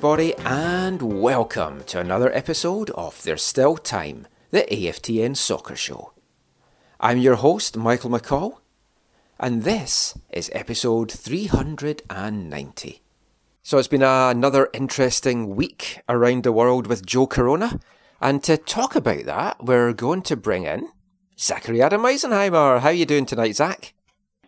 Everybody, and welcome to another episode of There's Still Time, the AFTN Soccer Show. I'm your host, Michael McCall, and this is episode 390. So it's been another interesting week around the world with Joe Corona, and to talk about that, we're going to bring in Zachary Adam Eisenheimer. How are you doing tonight, Zach?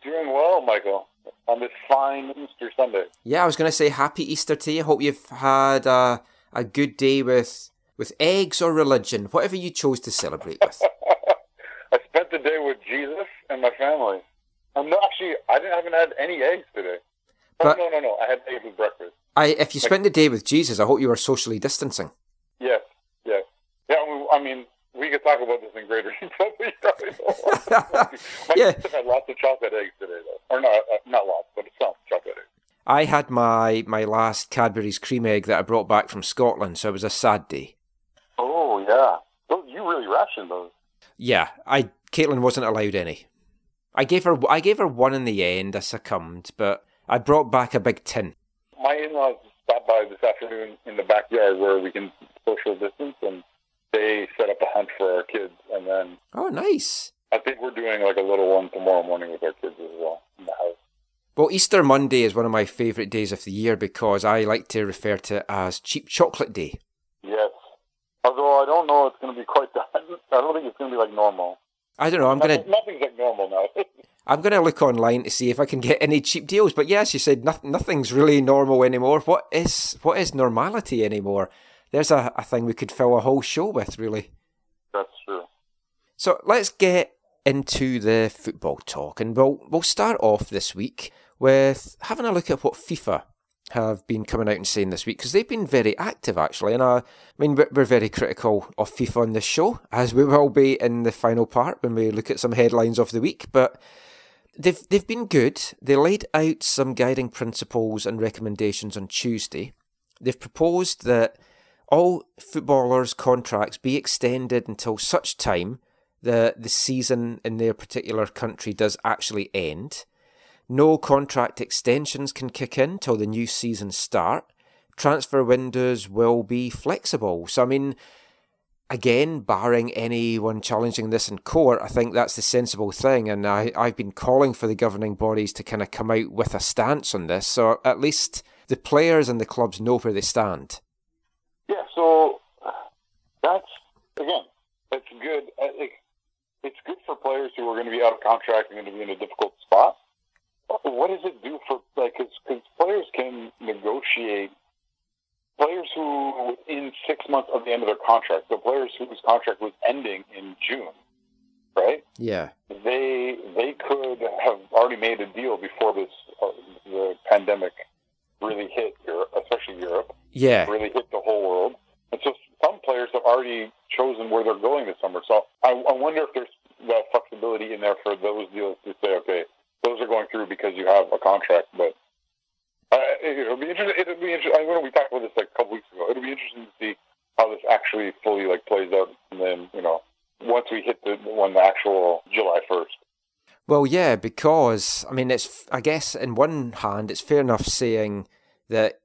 Doing well, Michael, on this fine Easter Sunday. Yeah, I was going to say happy Easter to you. Hope you've had a, a good day with with eggs or religion, whatever you chose to celebrate with. I spent the day with Jesus and my family. I'm not actually. I didn't haven't had any eggs today. Oh But- no, no, no! I had eggs with breakfast. I, if you spent the day with Jesus, I hope you were socially distancing. Yes, yes, yeah. I mean, we could talk about this in greater detail. but you probably don't want to. my Yeah. sister had lots of chocolate eggs today, though, or not, uh, not lots, but some chocolate eggs. I had my my last Cadbury's cream egg that I brought back from Scotland, so it was a sad day. Oh yeah, those, you really rationed those. Yeah, I Caitlin wasn't allowed any. I gave her I gave her one in the end. I succumbed, but I brought back a big tin. My in-laws stopped by this afternoon in the backyard where we can social distance, and they set up a hunt for our kids. And then Oh, nice. I think we're doing like a little one tomorrow morning with our kids as well in the house. Well, Easter Monday is one of my favourite days of the year because I like to refer to it as Cheap Chocolate Day. Yes. Although I don't know it's going to be quite that. I don't think it's going to be like normal. I don't know. I'm gonna Nothing's like normal now. I'm gonna look online to see if I can get any cheap deals. But yes, you said nothing, nothing's really normal anymore. What is what is normality anymore? There's a, a thing we could fill a whole show with, really. That's true. So let's get into the football talk, and we'll we'll start off this week with having a look at what FIFA have been coming out and saying this week because they've been very active actually. And uh, I mean, we're, we're very critical of FIFA on this show, as we will be in the final part when we look at some headlines of the week. But they've they've been good. They laid out some guiding principles and recommendations on Tuesday. They've proposed that all footballers' contracts be extended until such time that the season in their particular country does actually end. No contract extensions can kick in till the new season start. Transfer windows will be flexible. So I mean, again, barring anyone challenging this in court, I think that's the sensible thing. And I, I've been calling for the governing bodies to kind of come out with a stance on this. So at least the players and the clubs know where they stand. So that's again, it's good. It's good for players who are going to be out of contract and going to be in a difficult spot. What does it do for like? Because players can negotiate. Players who, in six months of the end of their contract, the players whose contract was ending in June, right? Yeah. they they could have already made a deal before this uh, the pandemic really hit Europe, especially Europe, Yeah. really hit the whole world. And so some players have already chosen where they're going this summer. So I, I wonder if there's that flexibility in there for those deals to say, okay, those are going through because you have a contract, but. Uh, it'll be interesting. It'll be interesting. I we talked about this like a couple weeks ago. It'll be interesting to see how this actually fully like plays out, and then you know once we hit the when the actual July first. Well, yeah, because I mean, it's I guess in one hand, it's fair enough saying that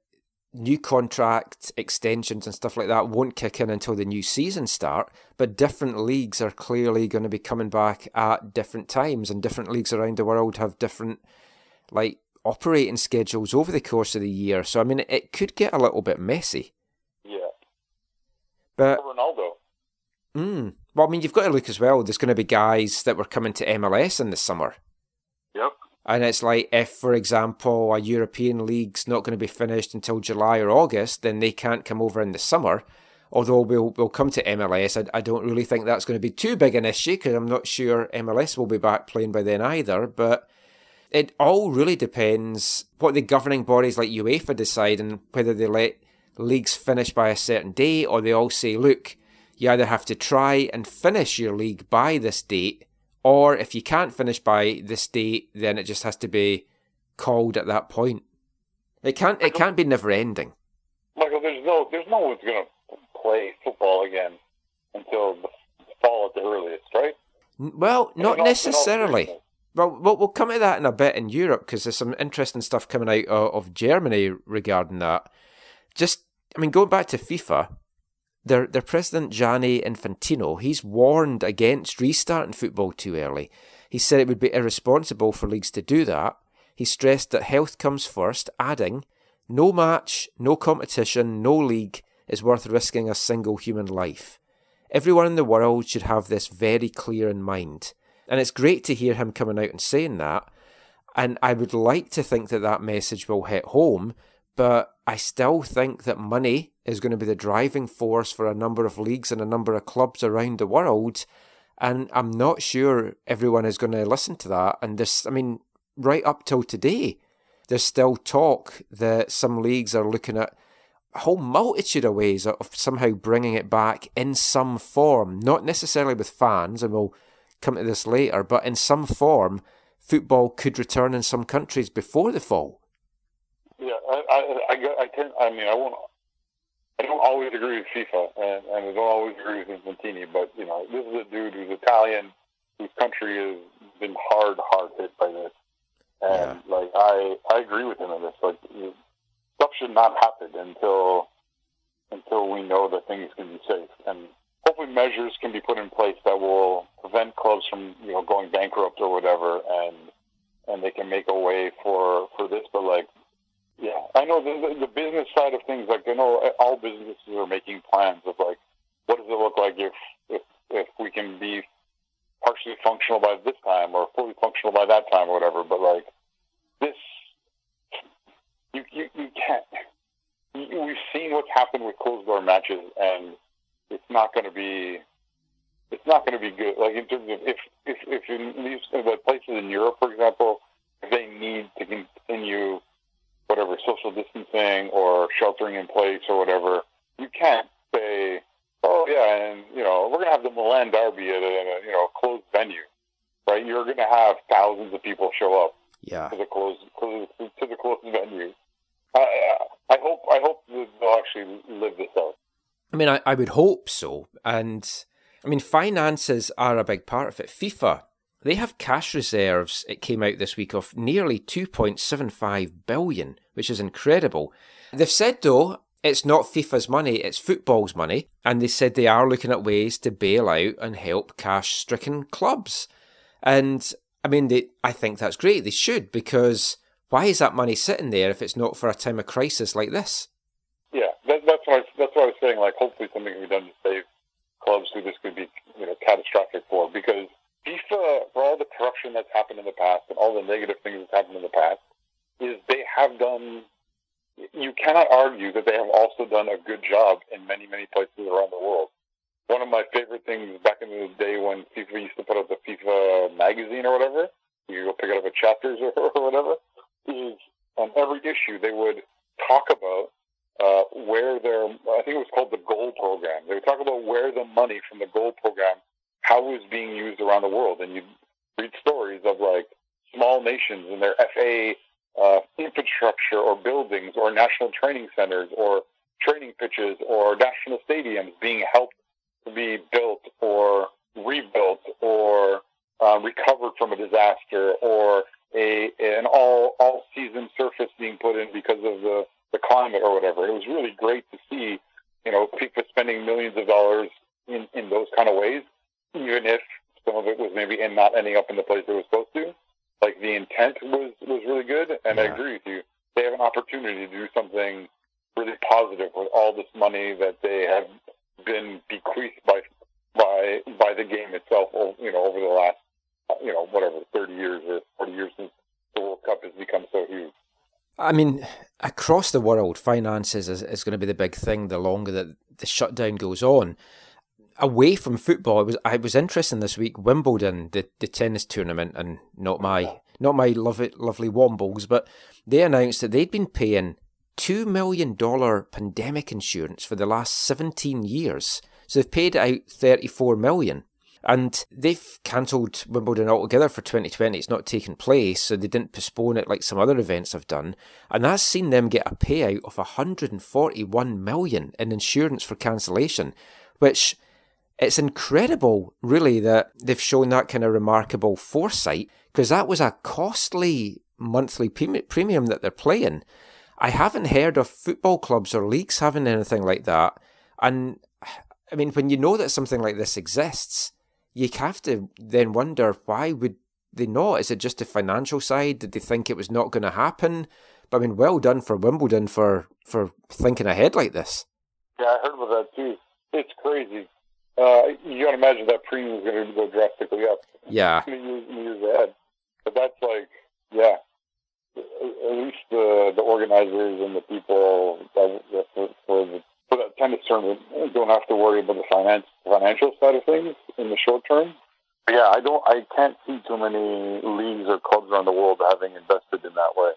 new contract extensions and stuff like that won't kick in until the new season start, but different leagues are clearly going to be coming back at different times, and different leagues around the world have different like operating schedules over the course of the year. So I mean, it could get a little bit messy. Yeah. But Ronaldo. mm, well, I mean, you've got to look as well. There's going to be guys that were coming to MLS in the summer. And it's like if, for example, a European league's not going to be finished until July or August, then they can't come over in the summer. Although we'll we'll come to MLS, I, I don't really think that's going to be too big an issue because I'm not sure MLS will be back playing by then either. But it all really depends what the governing bodies like UEFA decide and whether they let leagues finish by a certain day or they all say, look, you either have to try and finish your league by this date or if you can't finish by this date, then it just has to be called at that point. It can't. It can't be never ending. Michael, there's no there's no one's gonna play football again until the fall at the earliest, right? Well, not necessarily. Well, we'll we'll come to that in a bit in Europe because there's some interesting stuff coming out of, of Germany regarding that. Just, I mean, going back to FIFA, their their president Gianni Infantino, he's warned against restarting football too early. He said it would be irresponsible for leagues to do that. He stressed that health comes first, adding, "No match, no competition, no league is worth risking a single human life." Everyone in the world should have this very clear in mind. And it's great to hear him coming out and saying that. And I would like to think that that message will hit home, but I still think that money is going to be the driving force for a number of leagues and a number of clubs around the world. And I'm not sure everyone is going to listen to that. And this, I mean, right up till today, there's still talk that some leagues are looking at a whole multitude of ways of somehow bringing it back in some form, not necessarily with fans, and we'll come to this later, but in some form, football could return in some countries before the fall. Yeah, I, I, I, I tend, I mean, I won't, I don't always agree with FIFA, and, and I don't always agree with Infantini, but you know, this is a dude who's Italian, whose country has been hard, hard hit by this, and like I, I agree with him on this. Like, stuff should not happen until, until we know that things can be safe, and hopefully measures can be put in place that will prevent clubs from, you know, going bankrupt or whatever, and and they can make a way for for this. But like, yeah, I know the, the, the business side of things. Like I know all businesses are making plans of like, what does it look like if if if we can be partially functional by this time or fully functional by that time or whatever. But like this, you you, you can't. We've seen what's happened with closed door matches, and it's not going to be. It's not going to be good. Like in terms of if if if in these like places in Europe, for example, if they need to continue whatever social distancing or sheltering in place or whatever, you can't say, "Oh yeah, and you know we're going to have the Milan Derby at a, you know closed venue." Right? You're going to have thousands of people show up Yeah. to the closed closed to the closed venue. I I hope I hope they'll actually live this out. I mean, I, I would hope so. And I mean, finances are a big part of it. FIFA, they have cash reserves, it came out this week, of nearly 2.75 billion, which is incredible. They've said, though, it's not FIFA's money, it's football's money. And they said they are looking at ways to bail out and help cash stricken clubs. And I mean, they, I think that's great. They should, because why is that money sitting there if it's not for a time of crisis like this? Yeah, that, that's what I, that's what I was saying. Like, hopefully, something can be done to save clubs who this could be, you know, catastrophic for. Because FIFA, for all the corruption that's happened in the past and all the negative things that's happened in the past, is they have done. You cannot argue that they have also done a good job in many, many places around the world. One of my favorite things back in the day when FIFA used to put out the FIFA magazine or whatever, you go pick it up at chapters or, whatever, is on every issue they would talk about uh, where their, I think it was called the goal program. They would talk about where the money from the goal program, how it was being used around the world. And you read stories of like small nations and their FA uh, infrastructure or buildings or national training centers or training pitches or national stadiums being helped to be built or rebuilt or um, recovered from a disaster or a an all all season surface being put in because of the the climate or whatever. It was really great to see, you know, FIFA spending millions of dollars in in those kind of ways not ending up in the place it was supposed to. Like the intent was was really good, and I agree with you. They have an opportunity to do something really positive with all this money that they have been bequeathed by by by the game itself. You know, over the last you know whatever thirty years or forty years since the World Cup has become so huge. I mean, across the world, finances is, is going to be the big thing the longer that the shutdown goes on. Away from football, it was I was interested this week Wimbledon, the, the tennis tournament, and not my not my lovely lovely Wombles, but they announced that they'd been paying two million dollar pandemic insurance for the last seventeen years. So they've paid out thirty four million. And they've cancelled Wimbledon altogether for 2020. It's not taken place, so they didn't postpone it like some other events have done. And that's seen them get a payout of 141 million in insurance for cancellation, which it's incredible, really, that they've shown that kind of remarkable foresight because that was a costly monthly premium that they're playing. I haven't heard of football clubs or leagues having anything like that. And I mean, when you know that something like this exists, you have to then wonder why would they not? Is it just the financial side? Did they think it was not going to happen? But I mean, well done for Wimbledon for for thinking ahead like this. Yeah, I heard about that too. It's crazy. Uh, you got to imagine that premium is going to go drastically up Yeah, in the years, in years ahead. But that's like, yeah, at least the the organizers and the people that, that for, for the for that tennis tournament don't have to worry about the finance financial side of things in the short term. But yeah, I don't. I can't see too many leagues or clubs around the world having invested in that way.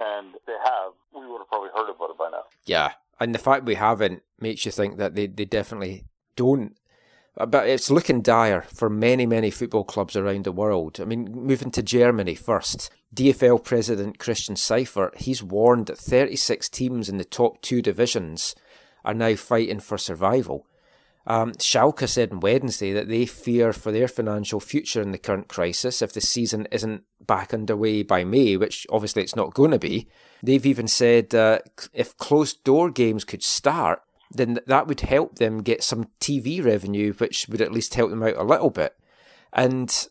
And if they have, we would have probably heard about it by now. yeah. And the fact we haven't makes you think that they, they definitely don't. But it's looking dire for many, many football clubs around the world. I mean, moving to Germany first. DFL president Christian Seifert, he's warned that 36 teams in the top two divisions are now fighting for survival. Um, Schalke said on Wednesday that they fear for their financial future in the current crisis if the season isn't back underway by May, which obviously it's not going to be. They've even said uh, if closed door games could start, then that would help them get some TV revenue, which would at least help them out a little bit. And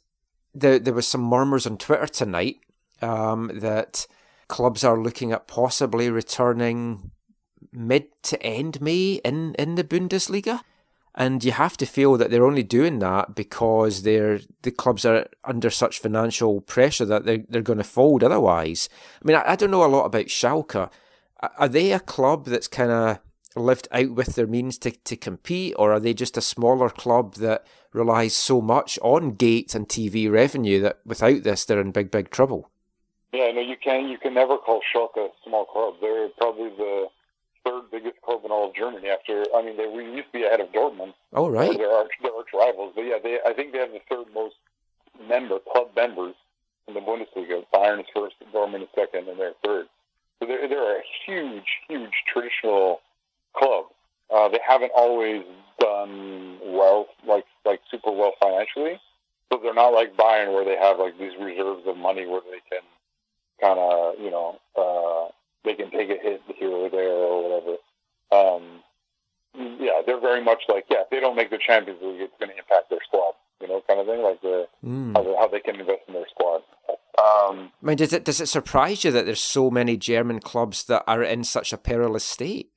there, there was some murmurs on Twitter tonight um, that clubs are looking at possibly returning mid to end May in, in the Bundesliga. And you have to feel that they're only doing that because they're the clubs are under such financial pressure that they're they're going to fold otherwise. I mean, I, I don't know a lot about Schalke. Are- Are they a club that's kind of lived out with their means to, to compete, or are they just a smaller club that relies so much on gate and TV revenue that without this they're in big big trouble? Yeah, no, you can you can never call Schalke a small club. They're probably the third biggest club in all of Germany. After I mean, they we used to be ahead of Dortmund. Oh right, They're arch, they're arch rivals, but yeah, they I think they have the third most member club members in the Bundesliga. Bayern is first, Dortmund is second, and they're third. So they're they're a huge, huge traditional club. Uh, they haven't always done well, like like super well financially. So they're not like Bayern, where they have like these reserves of money where they can kind of you know uh, they can take a hit here or there or whatever. Um, yeah, they're very much like yeah, if they don't make the Champions League, it's going to impact their squad, you know, kind of thing, like the Mm. how, they, how they can invest in their squad. Um, I mean, does it does it surprise you that there's so many German clubs that are in such a perilous state?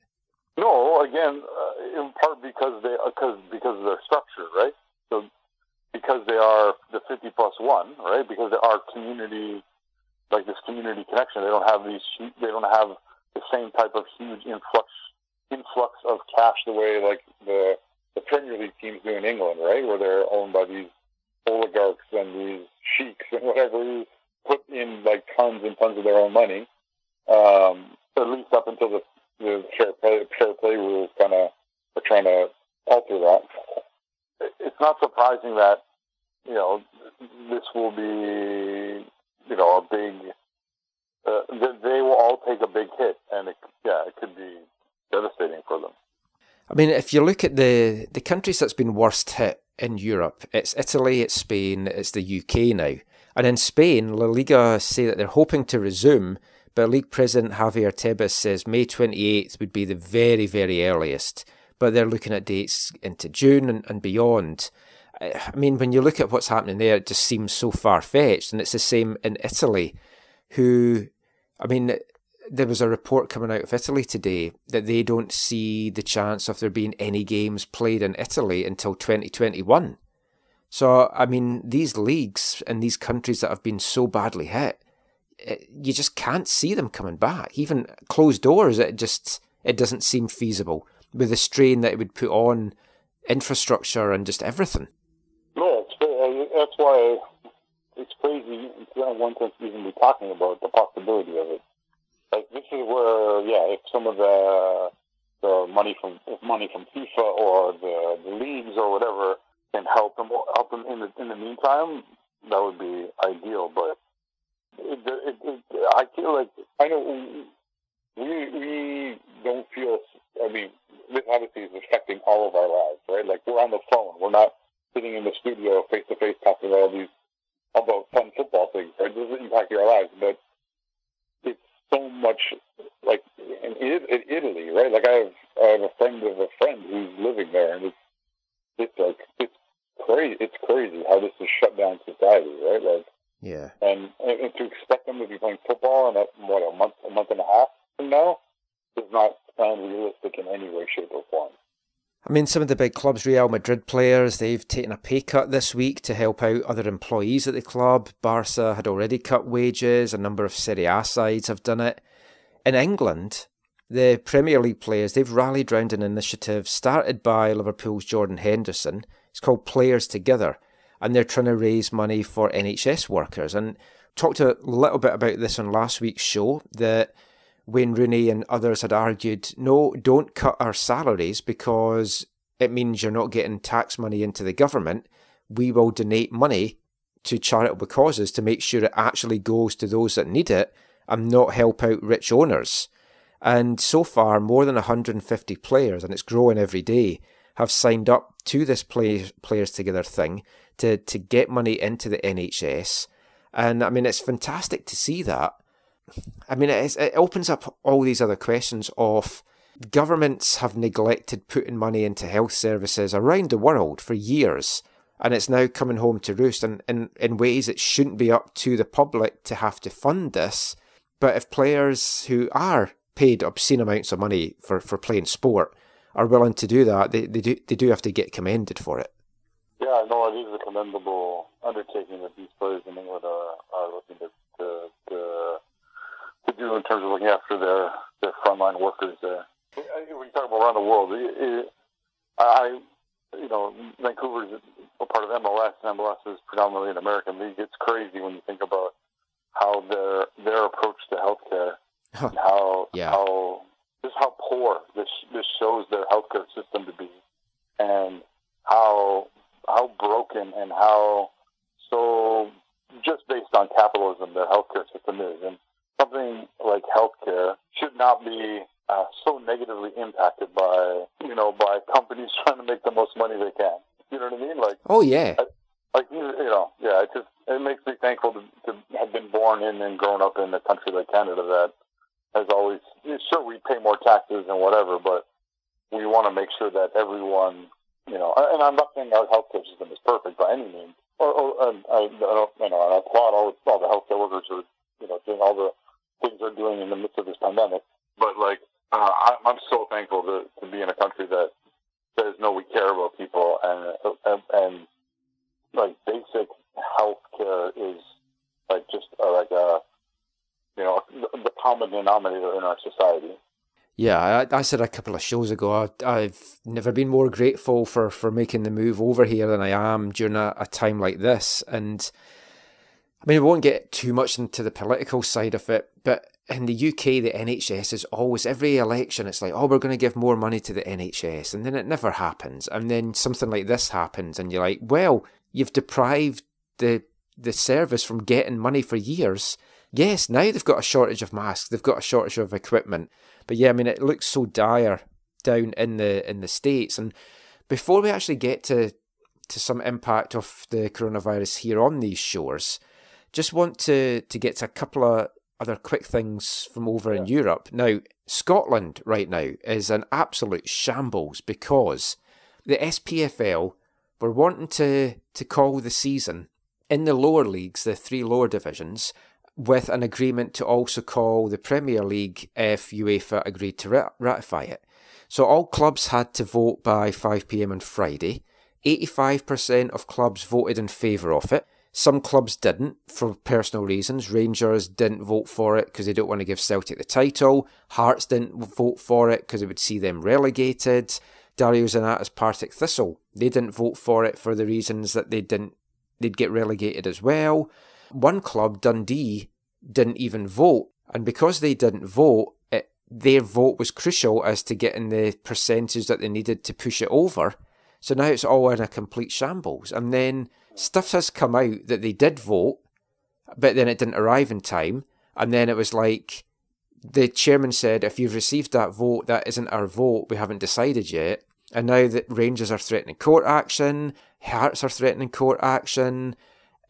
No, again, uh, in part because they because because of their structure, right? So because they are the fifty plus one, right? Because they are community, like this community connection. They don't have these. They don't have the same type of huge influx influx of cash the way like the the Premier League teams do in England, right? Where they're owned by these oligarchs and these sheiks and whatever who put in like tons and tons of their own money. Um, at least up until the, the fair play fair play rules kind of are trying to alter that. It's not surprising that you know this will be you know a big. Uh, they will all take a big hit, and it, yeah, it could be devastating for them. I mean, if you look at the the countries that's been worst hit in Europe, it's Italy, it's Spain, it's the UK now. And in Spain, La Liga say that they're hoping to resume, but League President Javier Tebas says May 28th would be the very, very earliest. But they're looking at dates into June and, and beyond. I mean, when you look at what's happening there, it just seems so far fetched. And it's the same in Italy, who, I mean, there was a report coming out of Italy today that they don't see the chance of there being any games played in Italy until 2021. So, I mean, these leagues and these countries that have been so badly hit, it, you just can't see them coming back. Even closed doors, it just it doesn't seem feasible with the strain that it would put on infrastructure and just everything. No, that's why it's crazy. One thing to even be talking about the possibility of it. Like this is where, yeah, if some of the the money from money from FIFA or the, the leagues or whatever can help them help them in the in the meantime, that would be ideal. But it, it, I feel like I know we we don't feel. I mean, this obviously is affecting all of our lives, right? Like we're on the phone, we're not sitting in the studio face to face talking about all these about fun football things. Right? It doesn't impact our lives, but it's so much like in, in Italy, right? Like I have, I have a friend of a friend who's living there, and it's it's like it's crazy. It's crazy how this has shut down society, right? Like Yeah. and, and to expect them to be playing football in a, what a month, a month and a half from now, does not sound realistic in any way, shape, or form. I mean, some of the big clubs, Real Madrid players, they've taken a pay cut this week to help out other employees at the club. Barca had already cut wages, a number of Serie A sides have done it. In England, the Premier League players, they've rallied round an initiative started by Liverpool's Jordan Henderson. It's called Players Together, and they're trying to raise money for NHS workers. And talked a little bit about this on last week's show that Wayne Rooney and others had argued, no, don't cut our salaries because it means you're not getting tax money into the government. We will donate money to charitable causes to make sure it actually goes to those that need it and not help out rich owners. And so far, more than 150 players, and it's growing every day, have signed up to this play, Players Together thing to, to get money into the NHS. And I mean, it's fantastic to see that. I mean, it, it opens up all these other questions of governments have neglected putting money into health services around the world for years, and it's now coming home to roost. And in, in ways it shouldn't be up to the public to have to fund this. But if players who are paid obscene amounts of money for, for playing sport are willing to do that, they, they do they do have to get commended for it. Yeah, no, it is commendable undertaking that these players in England are, are looking to, to, to, to do in terms of looking after their, their frontline workers there. When you talk about around the world, it, it, I, you know, Vancouver's a part of MLS, and MLS is predominantly an American league. It's crazy when you think about how their their approach to healthcare and how Yeah. how just how poor this this shows their healthcare system to be, and how how broken and how so just based on capitalism their healthcare system is, and something like healthcare should not be uh, so negatively impacted by you know by companies trying to make the most money they can. You know what I mean? Like Oh yeah, like you you know, yeah, it just it makes me thankful to, to have been born in and grown up in a country like Canada that has always sure we pay more taxes and whatever, but we want to make sure that everyone, you know, and I'm not saying our healthcare system is perfect by any means, or, or and I, I don't, you know, I applaud all, all the healthcare workers who are, you know, doing all the things they're doing in the midst of this pandemic, but like, uh, I, I'm so thankful to, to be in a country that says no, we care about people and and, and like basic health care is like just uh, like a you know the common denominator in our society. Yeah, I, I said a couple of shows ago, I, I've never been more grateful for, for making the move over here than I am during a, a time like this. And I mean, we won't get too much into the political side of it, but in the UK, the NHS is always, every election, it's like, oh, we're going to give more money to the NHS. And then it never happens. And then something like this happens, and you're like, well, you've deprived the, the service from getting money for years. Yes, now they've got a shortage of masks, they've got a shortage of equipment. But yeah, I mean, it looks so dire down in the in the states. And before we actually get to to some impact of the coronavirus here on these shores, just want to to get to a couple of other quick things from over in Europe. Now, Scotland right now is an absolute shambles because the SPFL were wanting to, to call the season in the lower leagues, the three lower divisions, with an agreement to also call the Premier League if UEFA agreed to ra- ratify it. So all clubs had to vote by 5 pm on Friday. 85% of clubs voted in favour of it. Some clubs didn't for personal reasons. Rangers didn't vote for it because they don't want to give Celtic the title. Hearts didn't vote for it because it would see them relegated. Dario Zanatta's Partick Thistle, they didn't vote for it for the reasons that they didn't they'd get relegated as well. One club, Dundee, didn't even vote, and because they didn't vote, it, their vote was crucial as to getting the percentage that they needed to push it over. So now it's all in a complete shambles. And then stuff has come out that they did vote, but then it didn't arrive in time. And then it was like the chairman said, if you've received that vote, that isn't our vote, we haven't decided yet. And now that Rangers are threatening court action, Hearts are threatening court action.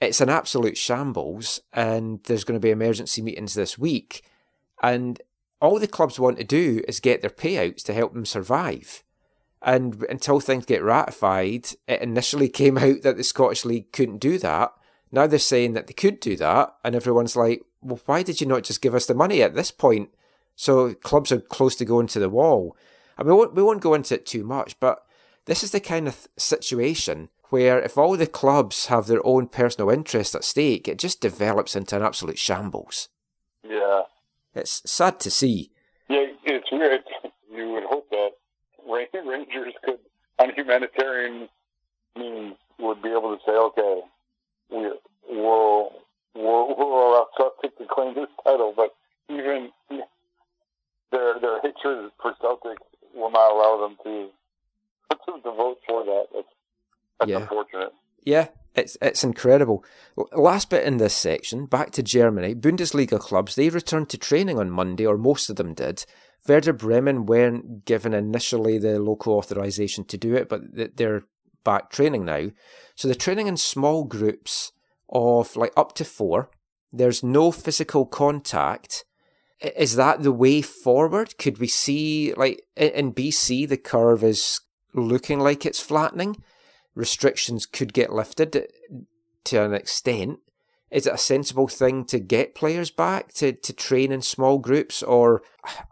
It's an absolute shambles, and there's going to be emergency meetings this week. And all the clubs want to do is get their payouts to help them survive. And until things get ratified, it initially came out that the Scottish League couldn't do that. Now they're saying that they could do that, and everyone's like, well, why did you not just give us the money at this point? So clubs are close to going to the wall. I mean, we won't, go into it too much, but this is the kind of situation where if all the clubs have their own personal interest at stake, it just develops into an absolute shambles. Yeah. It's sad to see. Yeah, it's weird. You would hope that Rangers could, on humanitarian means, would be able to say, okay, we, we'll, we'll, we'll allow Celtic to claim this title, but even their their hatred for Celtic will not allow them to to, to vote for that. That's, that's Yeah. unfortunate. Yeah, it's it's incredible. Last bit in this section, back to Germany. Bundesliga clubs they returned to training on Monday, or most of them did. Werder Bremen weren't given initially the local authorization to do it, but th- they're back training now. So they're training in small groups of like up to four. There's no physical contact. Is that the way forward? Could we see like in BC the curve is looking like it's flattening? Restrictions could get lifted to an extent. Is it a sensible thing to get players back to, to train in small groups? Or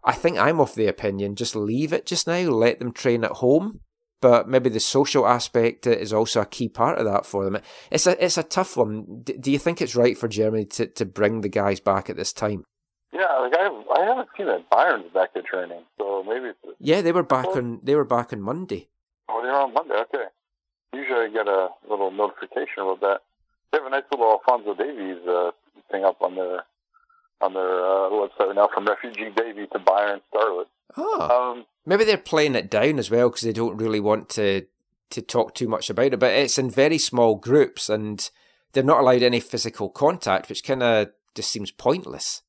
I think I'm of the opinion just leave it just now, let them train at home. But maybe the social aspect is also a key part of that for them. It's a it's a tough one. D- do you think it's right for Germany to, to bring the guys back at this time? Yeah, like I I haven't seen that Bayern's back to training, so maybe it's Yeah, they were back on they were back on Monday. oh they're on Monday. Okay, usually I get a little notification about that. They have a nice little Alfonso Davies uh, thing up on their on their uh, website right now from refugee Davy to Bayern Starlet. Oh. Um, Maybe they're playing it down as well because they don't really want to to talk too much about it. But it's in very small groups and they're not allowed any physical contact, which kind of just seems pointless.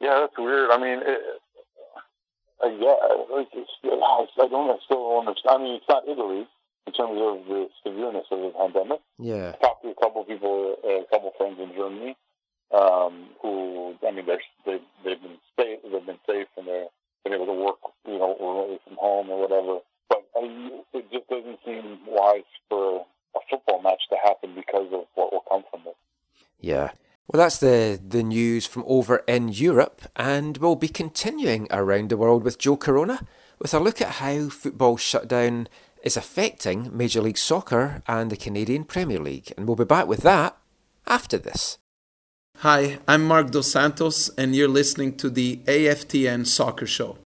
yeah, that's weird. I mean, it, uh, yeah, it's, it's, I don't I still don't understand. I mean, it's not Italy in terms of the severeness of the pandemic. Yeah. I talked to a couple people, a couple friends in Germany, um, who I mean, they're they they've been safe, they've been safe, and they're been able to work, you know, remotely from home or whatever. But I, it just doesn't seem wise for a football match to happen because of what will come from it. Yeah. Well, that's the, the news from over in Europe, and we'll be continuing around the world with Joe Corona with a look at how football shutdown is affecting Major League Soccer and the Canadian Premier League. And we'll be back with that after this. Hi, I'm Marc Dos Santos, and you're listening to the AFTN Soccer Show.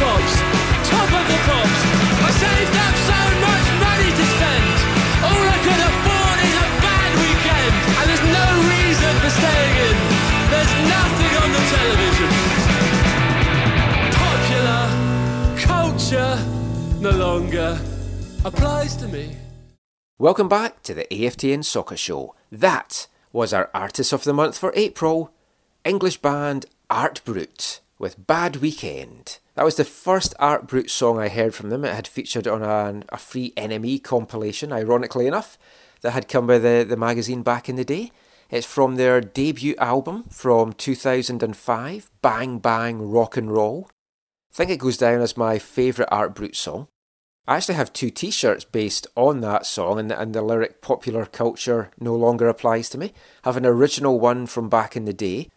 cops, top of the cops. I saved up so much money to spend. All I could afford is a bad weekend. And there's no reason for staying in. There's nothing on the television. Popular culture no longer applies to me. Welcome back to the AFTN Soccer Show. That was our Artist of the Month for April, English band Art Brut with Bad Weekend. That was the first Art Brut song I heard from them. It had featured on a, free NME compilation, ironically enough, that had come by the, the magazine back in the day. It's from their debut album from 2005, Bang Bang Rock and Roll. I think it goes down as my favourite Art Brut song. I actually have two t shirts based on that song, and the, and the lyric popular culture no longer applies to me. I have an original one from back in the day,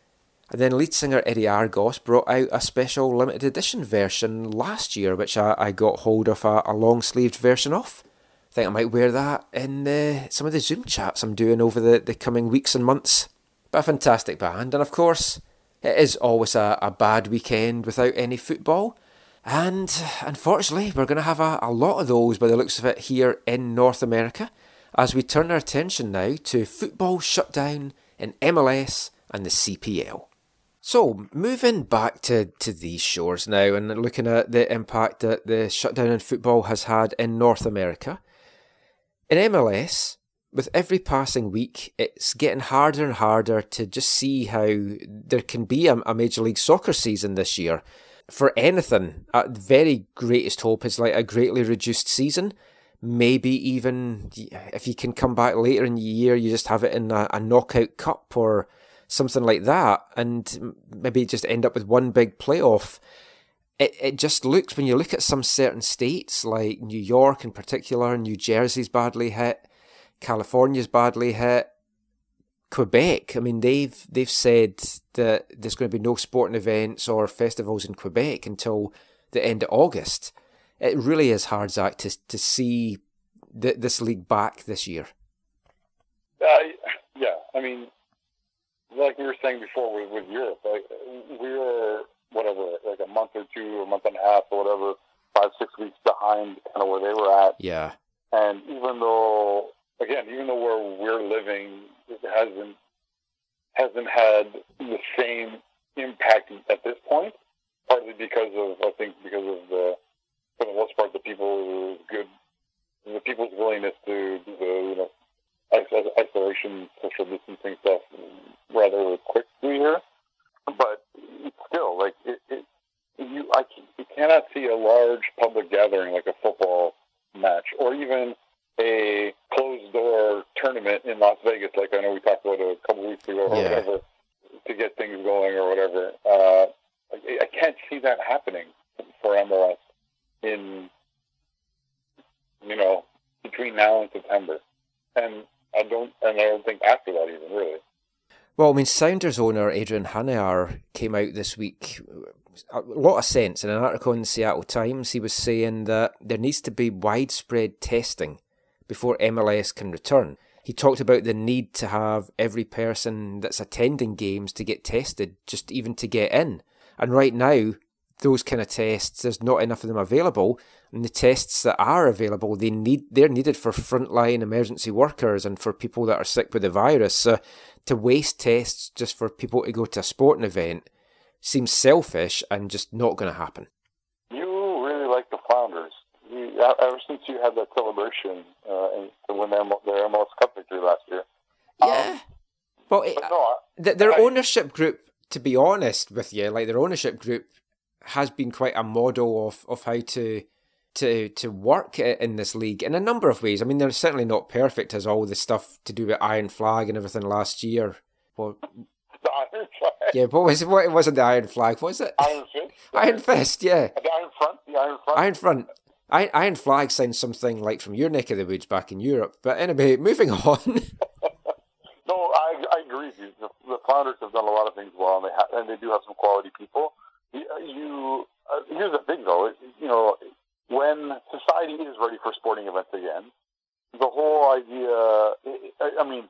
and then lead singer Eddie Argos brought out a special limited edition version last year, which I, I got hold of a, a long sleeved version of. I think I might wear that in uh, some of the Zoom chats I'm doing over the, the coming weeks and months. But a fantastic band, and of course, it is always a, a bad weekend without any football. And unfortunately, we're going to have a, a lot of those by the looks of it here in North America as we turn our attention now to football shutdown in MLS and the CPL. So, moving back to, to these shores now and looking at the impact that the shutdown in football has had in North America. In MLS, with every passing week, it's getting harder and harder to just see how there can be a, a Major League Soccer season this year. For anything, at the very greatest hope is like a greatly reduced season. Maybe even if you can come back later in the year, you just have it in a, a knockout cup or something like that, and maybe just end up with one big playoff. It, it just looks, when you look at some certain states, like New York in particular, New Jersey's badly hit, California's badly hit, Quebec. I mean, they've they've said that there's going to be no sporting events or festivals in Quebec until the end of August. It really is hard, Zach, to to see th- this league back this year. Uh, yeah, I mean, like we were saying before with, with Europe, like we're whatever, like a month or two, a month and a half, or whatever, five six weeks behind kind of where they were at. Yeah, And even though, again, even though where we're living it hasn't hasn't had the same impact at this point, partly because of I think because of the for the most part the people good the people's willingness to do the you know isolation social distancing stuff rather quickly here, but still like it, it you I you cannot see a large public gathering like a football match or even a closed door tournament in Las Vegas, like I know we talked about a couple weeks ago or Yeah. whatever, to get things going or whatever. Uh, I, I can't see that happening for MLS in you know between now and September, and I don't, and I don't think after that even really. Well, I mean, Sounders owner Adrian Hanauer came out this week, uh, a lot of sense. In an article in the Seattle Times, he was saying that there needs to be widespread testing before MLS can return. He talked about the need to have every person that's attending games to get tested, just even to get in. And right now, those kind of tests, there's not enough of them available. And the tests that are available, they need they're needed for frontline emergency workers and for people that are sick with the virus. So to waste tests just for people to go to a sporting event seems selfish and just not going to happen. You really like the Flounders. You, ever since you had that celebration uh, and win their, their MLS Cup victory last year. Yeah. Well, it, But no, I- their I- ownership group, to be honest with you, like their ownership group has been quite a model of, of how to to to work in this league in a number of ways. I mean, they're certainly not perfect as all the stuff to do with Iron Flag and everything last year. Well, the Iron Flag, yeah, what was it? What it wasn't the Iron Flag? What was it? Iron Fist, Iron Fist, yeah. the Iron Front, the Iron Front. Iron Front. I- Iron Flag sounds something like from your neck of the woods back in Europe. But anyway, moving on. No, I, I agree with you. The, the Flounders have done a lot of things well, and they ha- and they do have some quality people. You, uh, here's the thing, though. You know, when society is ready for sporting events again, the whole idea. I, I mean,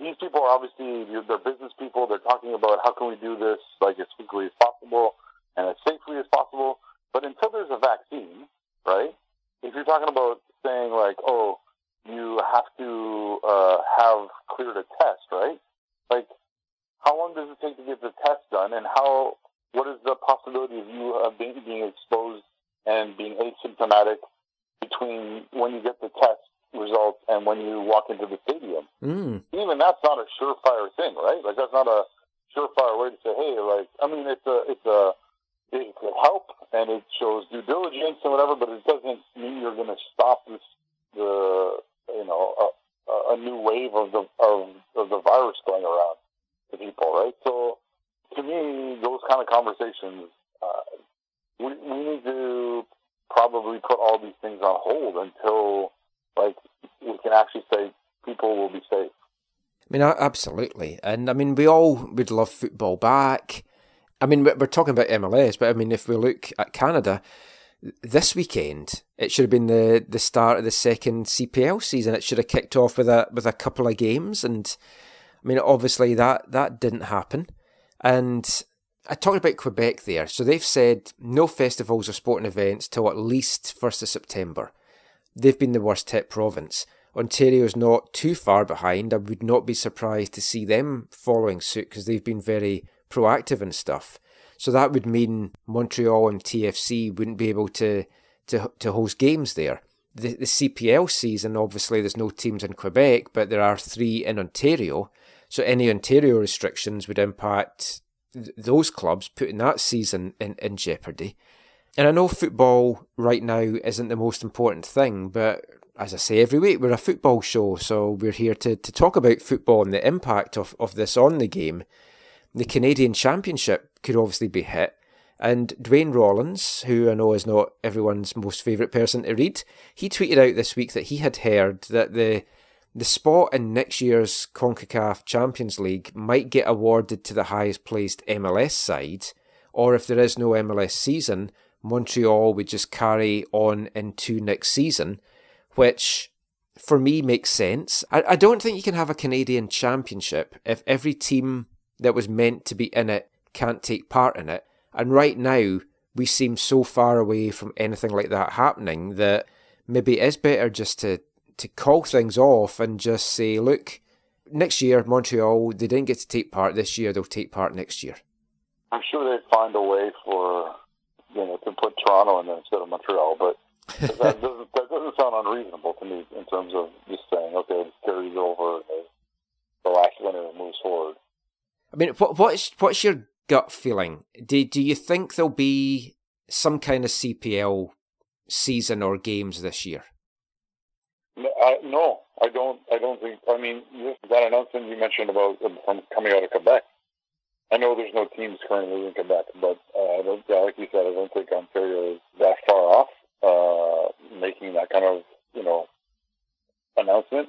these people are obviously they're business people. They're talking about how can we do this like as quickly as possible and as safely as possible. But until there's a vaccine, right? If you're talking about saying like, oh, you have to uh, have cleared a test, right? Like, how long does it take to get the test done, and how? What is the possibility of you uh, being, being exposed and being asymptomatic between when you get the test results and when you walk into the stadium. Mm. Even that's not a surefire thing, right? Like that's not a surefire way to say, hey, like I mean, it's a it's a it could help and it shows due diligence and whatever, but it doesn't mean you're going to stop this the you know a, a- a new wave of the of, of the virus going around to people, right? So to me, those kind of conversations, uh, we we need to probably put all these things on hold until like we can actually say people will be safe. I mean, absolutely. And I mean, we all would love football back. I mean, we're talking about MLS, but I mean, if we look at Canada, this weekend, it should have been the, the start of the second CPL season. It should have kicked off with a with a couple of games, and I mean, obviously that that didn't happen. And I talked about Quebec there, so they've said no festivals or sporting events till at least first of September. They've been the worst hit province. Ontario's not too far behind. I would not be surprised to see them following suit because they've been very proactive and stuff. So that would mean Montreal and TFC wouldn't be able to to, to host games there. The, the CPL season, obviously, there's no teams in Quebec, but there are three in Ontario. So any Ontario restrictions would impact th- those clubs, putting that season in, in jeopardy. And I know football right now isn't the most important thing, but as I say every week, we're a football show, so we're here to, to talk about football and the impact of, of this on the game. The Canadian Championship could obviously be hit, and Duane Rollins, who I know is not everyone's most favourite person to read, he tweeted out this week that he had heard that the the spot in next year's CONCACAF Champions League might get awarded to the highest placed MLS side, or if there is no MLS season, Montreal would just carry on into next season, which for me makes sense. I, I don't think you can have a Canadian championship if every team that was meant to be in it can't take part in it. And right now, we seem so far away from anything like that happening that maybe it is better just to, to call things off and just say, look, next year, Montreal, they didn't get to take part this year, they'll take part next year. I'm sure they'd find a way for you know to put Toronto in there instead of Montreal, but that doesn't that doesn't sound unreasonable to me in terms of just saying okay, this carries over, the last winner moves forward. I mean, what what's what's your gut feeling? Do do you think there'll be some kind of CPL season or games this year? No, I, no, I don't. I don't think. I mean, this, that announcement you mentioned about uh, from coming out of Quebec. I know there's no teams currently in Quebec, but uh, I don't, yeah, like you said, I don't think Ontario is that far off uh, making that kind of you know announcement.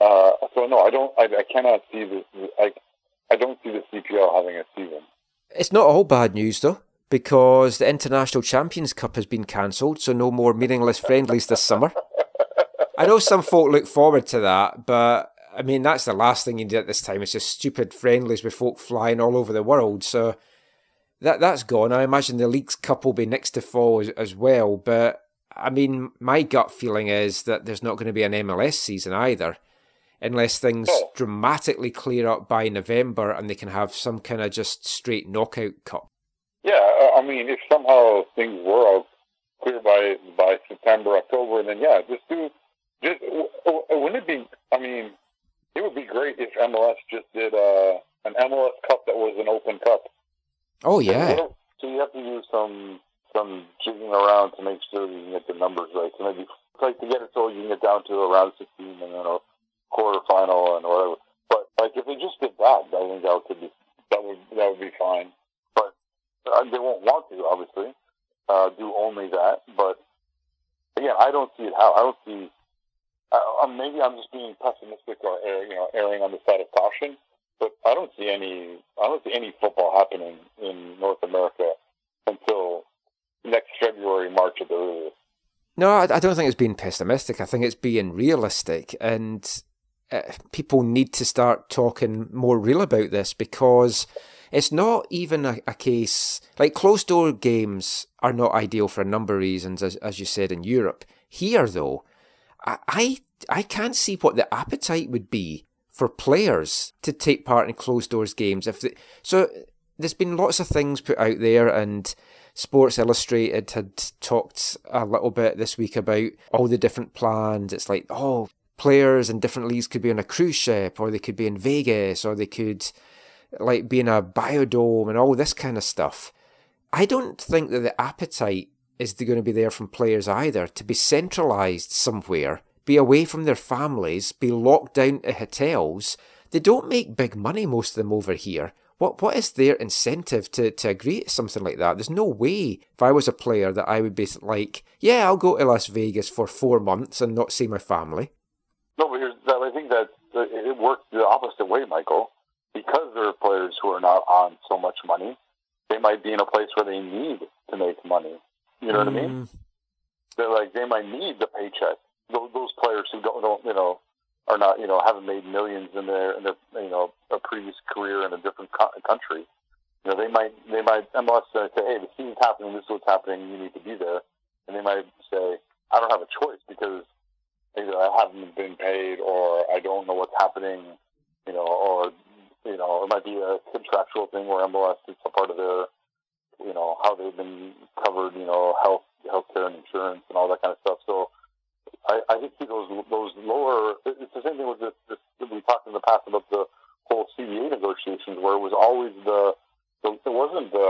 Uh, so no, I don't. I, I cannot see this. I I don't see the CPL having a season. It's not all bad news though, because the International Champions Cup has been cancelled, so no more meaningless friendlies this summer. I know some folk look forward to that, but I mean that's the last thing you do at this time. It's just stupid friendlies with folk flying all over the world. So that that's gone. I imagine the Leagues Cup will be next to fall as, as well. But I mean, my gut feeling is that there's not going to be an MLS season either, unless things Oh. dramatically clear up by November and they can have some kind of just straight knockout cup. Yeah, I- I mean, if somehow things were all clear by by September, October, then yeah, just do. Just wouldn't it be? I mean, it would be great if MLS just did uh, an MLS Cup that was an open cup. Oh yeah. So you have to do some some jigging around to make sure you can get the numbers right. So maybe like to get it so you can get down to around 16 and then a quarter final and whatever. But like if they just did that, I think that could be that would that would be fine. But uh, they won't want to obviously uh, do only that. But again, I don't see it how I don't see. Maybe I'm just being pessimistic or uh, you know erring on the side of caution but I don't see any. I don't see any football happening in North America until next February, March at the earliest. No, I, I don't think it's being pessimistic. I think it's being realistic, and uh, people need to start talking more real about this because it's not even a, a case like closed door games are not ideal for a number of reasons, as as you said in Europe. Here, though, I I, can't see what the appetite would be for players to take part in closed doors games. If they, so, there's been lots of things put out there, and Sports Illustrated had talked a little bit this week about all the different plans. It's like, oh, players in different leagues could be on a cruise ship, or they could be in Vegas, or they could like be in a biodome, and all this kind of stuff. I don't think that the appetite is going to be there from players either to be centralised somewhere, be away from their families, be locked down to hotels. They don't make big money, most of them over here. What what is their incentive to, to agree to something like that? There's no way if I was a player that I would be like, yeah, I'll go to Las Vegas for four months and not see my family. No, but here's, I think that it works the opposite way, Michael. Because there are players who are not on so much money, they might be in a place where they need to make money. You know what I mean? Mm. They're like they might need the paycheck. Those, those players who don't, don't, you know, are not, you know, haven't made millions in their, in their, you know, a previous career in a different co- country. You know, they might, they might MLS say, hey, the season's happening. This is what's happening. You need to be there. And they might say, I don't have a choice because either I haven't been paid or I don't know what's happening. You know, or you know, it might be a contractual thing where MLS is a part of their, you know, how they've been covered, you know, health, healthcare and insurance and all that kind of stuff. So I, I see those those lower. It's the same thing with this, this. We talked in the past about the whole CBA negotiations, where it was always the. the it wasn't the.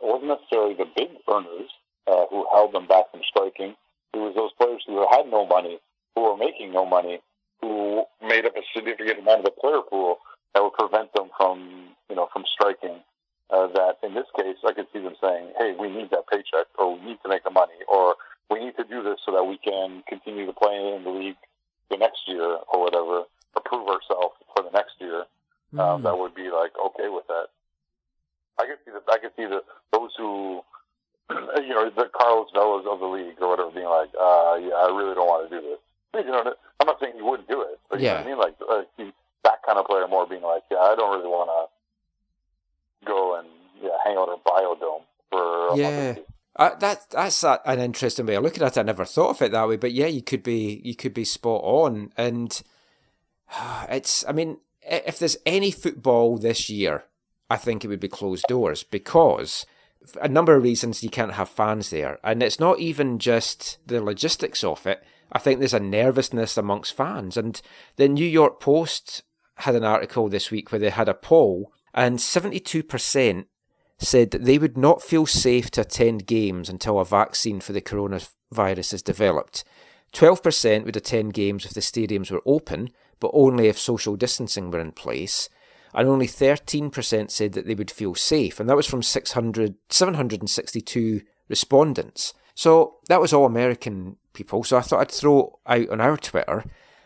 It wasn't necessarily the big earners uh, who held them back from striking. It was those players who had no money, who were making no money, who made up a significant amount of the player pool that would prevent them from, you know, from striking. Uh, that in this case, I could see them saying, "Hey, we need that paycheck, or we need to make the money, or we need to do this so that we can continue to play in the league the next year, or whatever, or prove ourselves for the next year." Um, that would be like okay with that. I could see the I could see the those who, you know, the Carlos Velas of the league or whatever, being like, uh, "Yeah, I really don't want to do this." You know, I'm not saying you wouldn't do it, but you know what I mean, like. You- that kind of player more being like, yeah, I don't really want to go and yeah hang out in a biodome for a Yeah. Uh, that that's a, an interesting way of looking at it. I never thought of it that way, but yeah, you could be you could be spot on. And it's, I mean, if there's any football this year, I think it would be closed doors because a number of reasons you can't have fans there, and it's not even just the logistics of it. I think there's a nervousness amongst fans, and the New York Post had an article this week where they had a poll, and seventy-two percent said that they would not feel safe to attend games until a vaccine for the coronavirus is developed. 12% would attend games if the stadiums were open, but only if social distancing were in place. And only 13% said that they would feel safe. And that was from 600, 762 respondents. So that was all American people. So I thought I'd throw out on our Twitter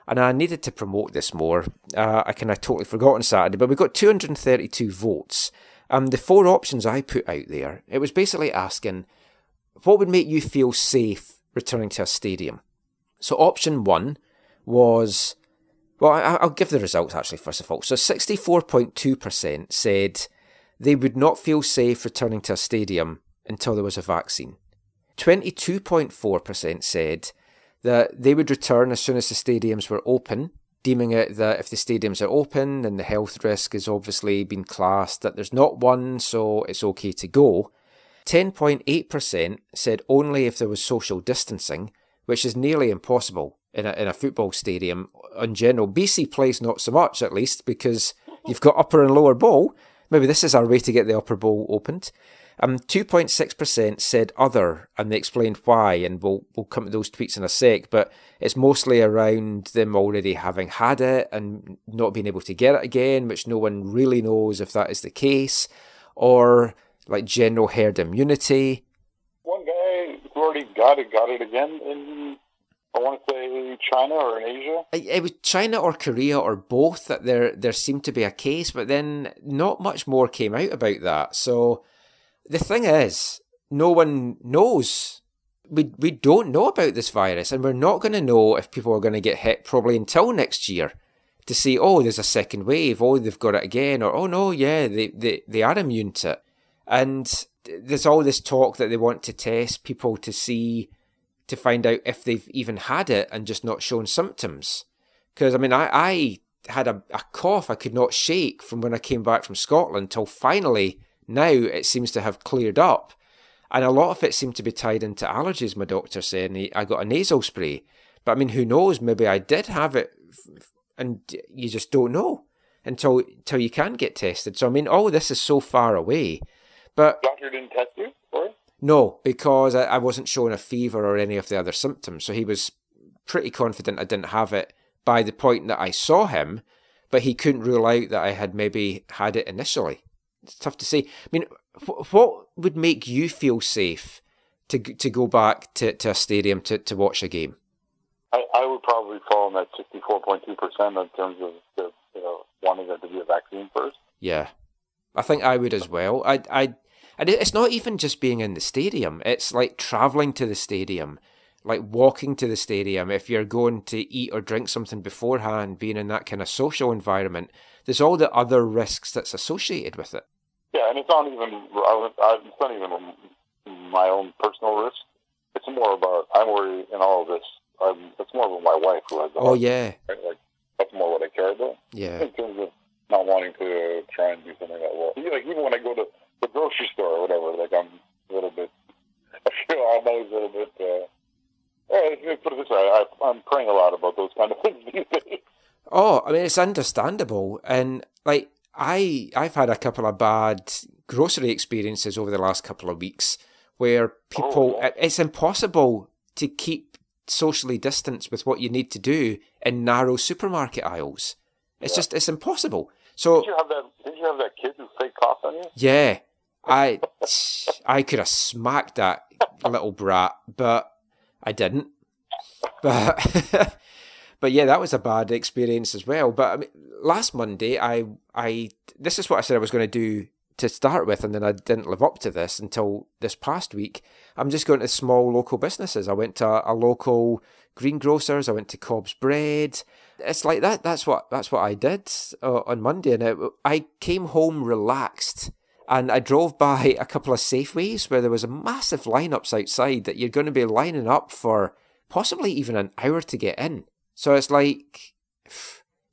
and I needed to promote this more. Uh, I kind of totally forgot on Saturday, but we got 232 votes. Um, the four options I put out there, it was basically asking, what would make you feel safe returning to a stadium? So option one was, well, I, I'll give the results actually first of all. So 64.2% said they would not feel safe returning to a stadium until there was a vaccine. 22.4% said that they would return as soon as the stadiums were open, deeming it that if the stadiums are open, then the health risk has obviously been classed that there's not one, so it's okay to go. 10.8% said only if there was social distancing, which is nearly impossible in a, in a football stadium in general. BC plays not so much, at least, because you've got upper and lower bowl. Maybe this is our way to get the upper bowl opened. Um, 2.6% said other, and they explained why, and we'll, we'll come to those tweets in a sec, but it's mostly around them already having had it and not being able to get it again, which no one really knows if that is the case, or like general herd immunity. One guy who already got it got it again in I want to say China or in Asia. it it was China or Korea or both that there there seemed to be a case, but then not much more came out about that. So the thing is, no one knows. We we don't know about this virus, and we're not going to know if people are going to get hit probably until next year to see. Oh, there's a second wave. Oh, they've got it again. Or oh no, yeah, they they they are immune to it. And there's all this talk that they want to test people to see to find out if they've even had it and just not shown symptoms. Because I mean, I, I had a, a cough I could not shake from when I came back from Scotland till finally Now it seems to have cleared up. And a lot of it seemed to be tied into allergies, my doctor said. And he, I got a nasal spray. But I mean, who knows? Maybe I did have it and you just don't know until, until you can get tested. So, I mean, all this is so far away. But Doctor didn't test you for it? no, because I, I wasn't showing a fever or any of the other symptoms. So he was pretty confident I didn't have it by the point that I saw him, but he couldn't rule out that I had maybe had it initially. It's tough to say. I mean, wh- what would make you feel safe to to go back to, to a stadium to, to watch a game? I, I would probably fall in that 64.2% in terms of the, you know, wanting there to be a vaccine first. Yeah, I think I would as well. I, I, and it's not even just being in the stadium. It's like traveling to the stadium, like walking to the stadium. If you're going to eat or drink something beforehand, being in that kind of social environment, there's all the other risks that's associated with it. Yeah, and it's not even, I, was- I, it's not even my own personal risk. It's more about, I'm worried in all of this. Um, it's more about my wife who has Oh yeah, right? Like, that's more what I care about. yeah, in terms of not wanting to try and do something that will. Like even when I go to the grocery store or whatever, like I'm a little bit. I feel I'm always a little bit. Uh, eh, let me put it this way: I, I'm praying a lot about those kind of things these days. Oh, I mean, it's understandable, and like I, I've had a couple of bad grocery experiences over the last couple of weeks where people, oh. it's impossible to keep socially distanced with what you need to do in narrow supermarket aisles. It's Yeah. just, it's impossible. So Did you have that? Did you have that kid who fake coughed on you? yeah, I, I could have smacked that little brat, but I didn't. But, but yeah, that was a bad experience as well. But I mean, last Monday, I, I, this is what I said I was going to do to start with, and then I didn't live up to this until this past week. I'm just going to small local businesses. I went to a, local greengrocers. I went to COBS Bread. It's like that. That's what that's what I did uh, on Monday, and it, I came home relaxed. And I drove by a couple of Safeways where there was a massive lineups outside that you're going to be lining up for possibly even an hour to get in. So it's like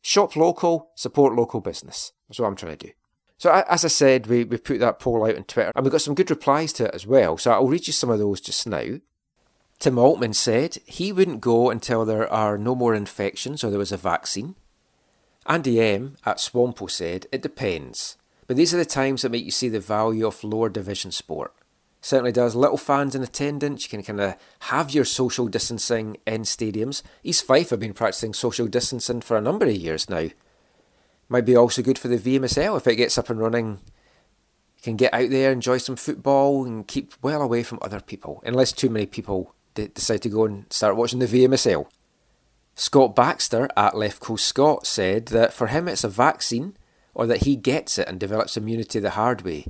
shop local, support local business. That's what I'm trying to do. So as I said, we, we put that poll out on Twitter and we got some good replies to it as well. So I'll read you some of those just now. Tim Altman said he wouldn't go until there are no more infections or there was a vaccine. Andy M at Swampo said it depends, but these are the times that make you see the value of lower division sport. Certainly does. Little fans in attendance, you can kind of have your social distancing in stadiums. East Fife have been practicing social distancing for a number of years now. Might be also good for the VMSL if it gets up and running. You can get out there, enjoy some football, and keep well away from other people, unless too many people d- decide to go and start watching the VMSL. Scott Baxter at Left Coast Scott said that for him it's a vaccine or that he gets it and develops immunity the hard way.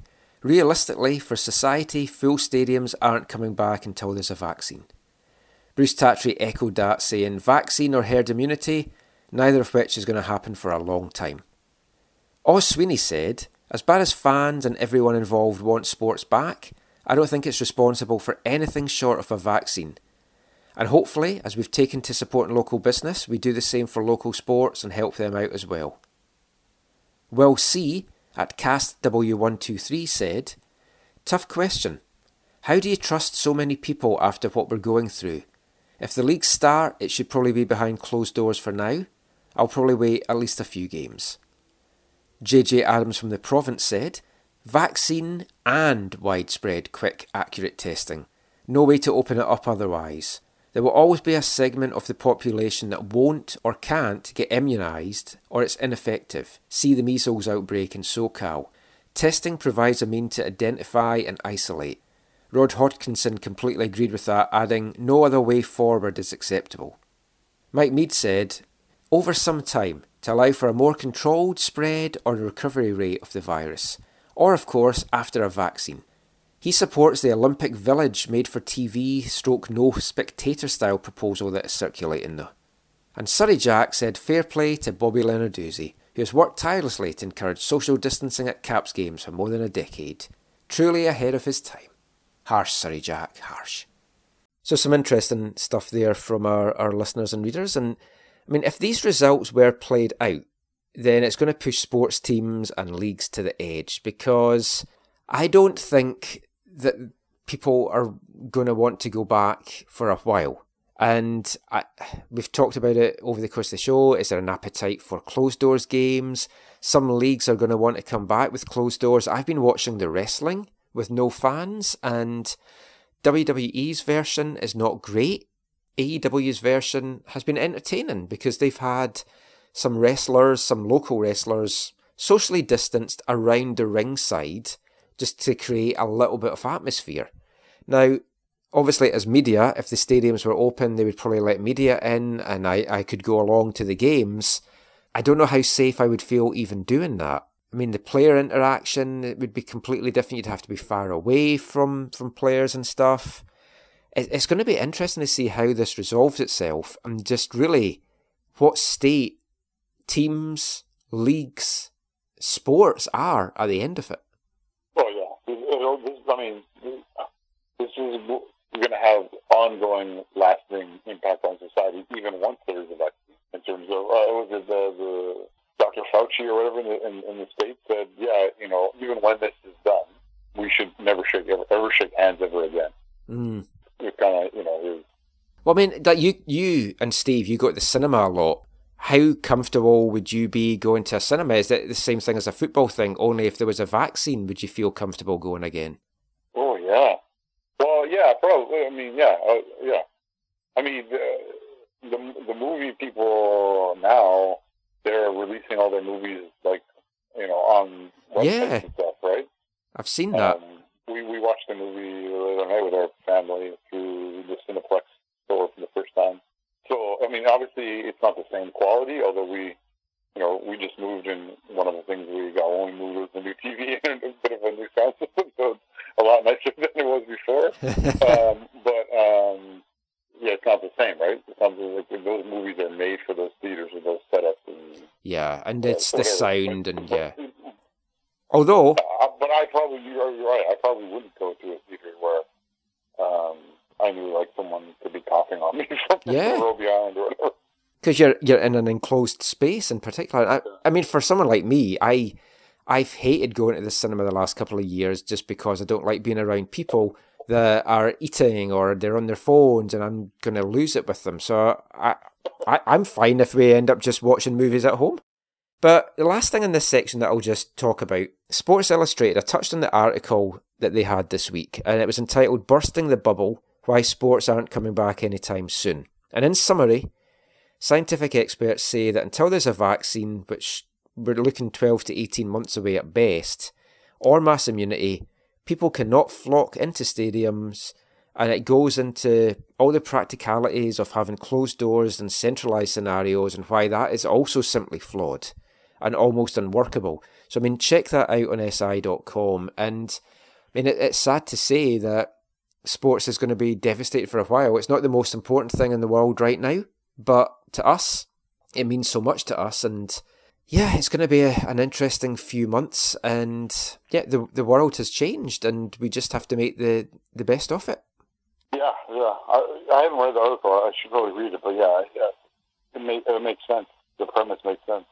Realistically, for society, full stadiums aren't coming back until there's a vaccine. Bruce Tatry echoed that, saying, Vaccine or herd immunity, neither of which is going to happen for a long time. Oz Sweeney said, As bad as fans and everyone involved want sports back, I don't think it's responsible for anything short of a vaccine. And hopefully, as we've taken to supporting local business, we do the same for local sports and help them out as well. We'll C at CastW123 said, Tough question. How do you trust so many people after what we're going through? If the leagues start, it should probably be behind closed doors for now. I'll probably wait at least a few games. JJ Adams from the province said, Vaccine and widespread, quick, accurate testing. No way to open it up otherwise. There will always be a segment of the population that won't or can't get immunised or it's ineffective. See the measles outbreak in SoCal. Testing provides a mean to identify and isolate. Rod Hodkinson completely agreed with that, adding, No other way forward is acceptable. Mike Mead said, Over some time, to allow for a more controlled spread or recovery rate of the virus, or of course after a vaccine. He supports the Olympic Village made for TV stroke no spectator style proposal that is circulating though. And Surrey Jack said fair play to Bobby Lenarduzzi, who has worked tirelessly to encourage social distancing at Caps games for more than a decade. Truly ahead of his time. Harsh, Surrey Jack, harsh. So some interesting stuff there from our, our listeners and readers. And I mean, if these results were played out, then it's going to push sports teams and leagues to the edge because I don't think that people are going to want to go back for a while. And I, we've talked about it over the course of the show. Is there an appetite for closed doors games? Some leagues are going to want to come back with closed doors. I've been watching the wrestling with no fans, and WWE's version is not great. AEW's version has been entertaining because they've had some wrestlers, some local wrestlers, socially distanced around the ringside just to create a little bit of atmosphere. Now, obviously, as media, if the stadiums were open, they would probably let media in and I, I could go along to the games. I don't know how safe I would feel even doing that. I mean, the player interaction it would be completely different. You'd have to be far away from, from players and stuff. It, it's going to be interesting to see how this resolves itself and just really what state teams, leagues, sports are at the end of it. Well, yeah. It- it'll- this- I mean, this is going to have ongoing, lasting impact on society, even once there is a vaccine. In terms of, uh, was it the, the Dr. Fauci or whatever in the, in, in the states said, yeah, you know, even when this is done, we should never shake ever, ever shake hands ever again. Mm. It kind of, you know, is Well, I mean, that you you and Steve, you go to the cinema a lot. How comfortable would you be going to a cinema? Is it the same thing as a football thing? Only if there was a vaccine, would you feel comfortable going again? Yeah. Yeah, probably. I mean, yeah, uh, yeah. I mean, the, the the movie people now they're releasing all their movies like you know on websites Yeah. and stuff, right? I've seen that. Um, we we watched the movie the other night with our family through the Cineplex store for the first time. So I mean, obviously, it's not the same quality. Although we, you know, we just moved, and one of the things we got when we moved was a new TV and a bit of a new sound system, so it's a lot nicer than it was before. um, but um, yeah, it's not the same, right? It's not like those movies are made for those theaters with those setups and yeah, and uh, it's the sound and But- yeah. Although, uh, but I probably you're, you're right. I probably wouldn't go to a theater where um, I knew like someone could be coughing on me from Yeah. Robie Island or whatever. Because you're you're in an enclosed space in particular. I, I mean, for someone like me, I I've hated going to the cinema the last couple of years just because I don't like being around people that are eating or they're on their phones, and I'm going to lose it with them. So I, I I'm fine if we end up just watching movies at home. But the last thing in this section that I'll just talk about, Sports Illustrated, I touched on the article that they had this week, and it was entitled Bursting the Bubble Why Sports Aren't Coming Back Anytime Soon. And in summary, Scientific experts say that until there's a vaccine, which we're looking 12 to 18 months away at best, or mass immunity, people cannot flock into stadiums, and it goes into all the practicalities of having closed doors and centralised scenarios, and why that is also simply flawed and almost unworkable. So, I mean, check that out on SI.com. And I mean, it, it's sad to say that sports is going to be devastated for a while. It's not the most important thing in the world right now, but to us, it means so much to us. And yeah, it's going to be a, an interesting few months. And yeah, the the world has changed, and we just have to make the the best of it. Yeah, yeah. I, I haven't read the article. I should probably read it, but yeah, yeah. It, make, it makes sense. The premise makes sense.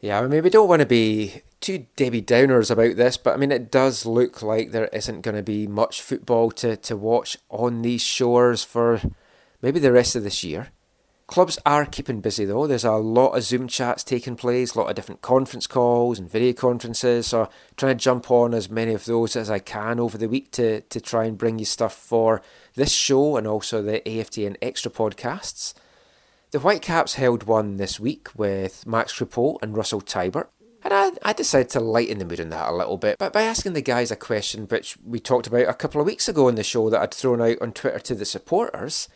Yeah, I mean, we don't want to be too Debbie Downers about this, but I mean, it does look like there isn't going to be much football to, to watch on these shores for maybe the rest of this year. Clubs are keeping busy though. There's a lot of Zoom chats taking place, a lot of different conference calls and video conferences. So trying to jump on as many of those as I can over the week to, to try and bring you stuff for this show and also the AFTN extra podcasts. The Whitecaps held one this week with Max Crepeau and Russell Teibert. And I, I decided to lighten the mood on that a little bit but by asking the guys a question which we talked about a couple of weeks ago in the show that I'd thrown out on Twitter to the supporters.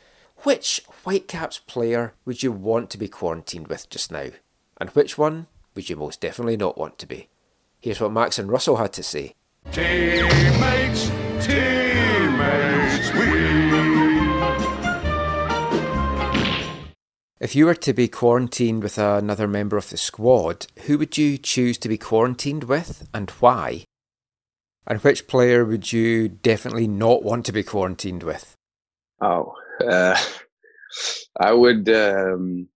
Which Whitecaps player would you want to be quarantined with just now? And which one would you most definitely not want to be? Here's what Max and Russell had to say. Teammates, teammates, we. If you were to be quarantined with another member of the squad, who would you choose to be quarantined with and why? And which player would you definitely not want to be quarantined with? Oh, uh, I would. Um,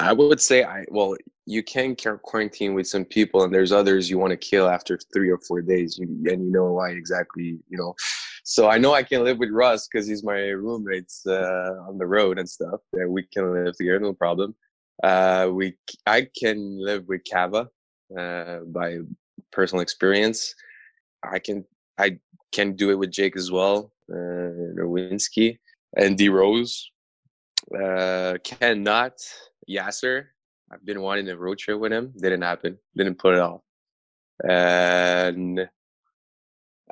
I would say I. Well, you can quarantine with some people, and there's others you want to kill after three or four days, you, and you know why exactly, you know. So I know I can live with Russ because he's my roommate uh, on the road and stuff. Yeah, we can live together, no problem. Uh, we I can live with Kava uh, by personal experience. I can I can do it with Jake as well, uh, Nerwinski and D Rose. Uh, cannot Yasser. I've been wanting a road trip with him. Didn't happen. Didn't put it off. And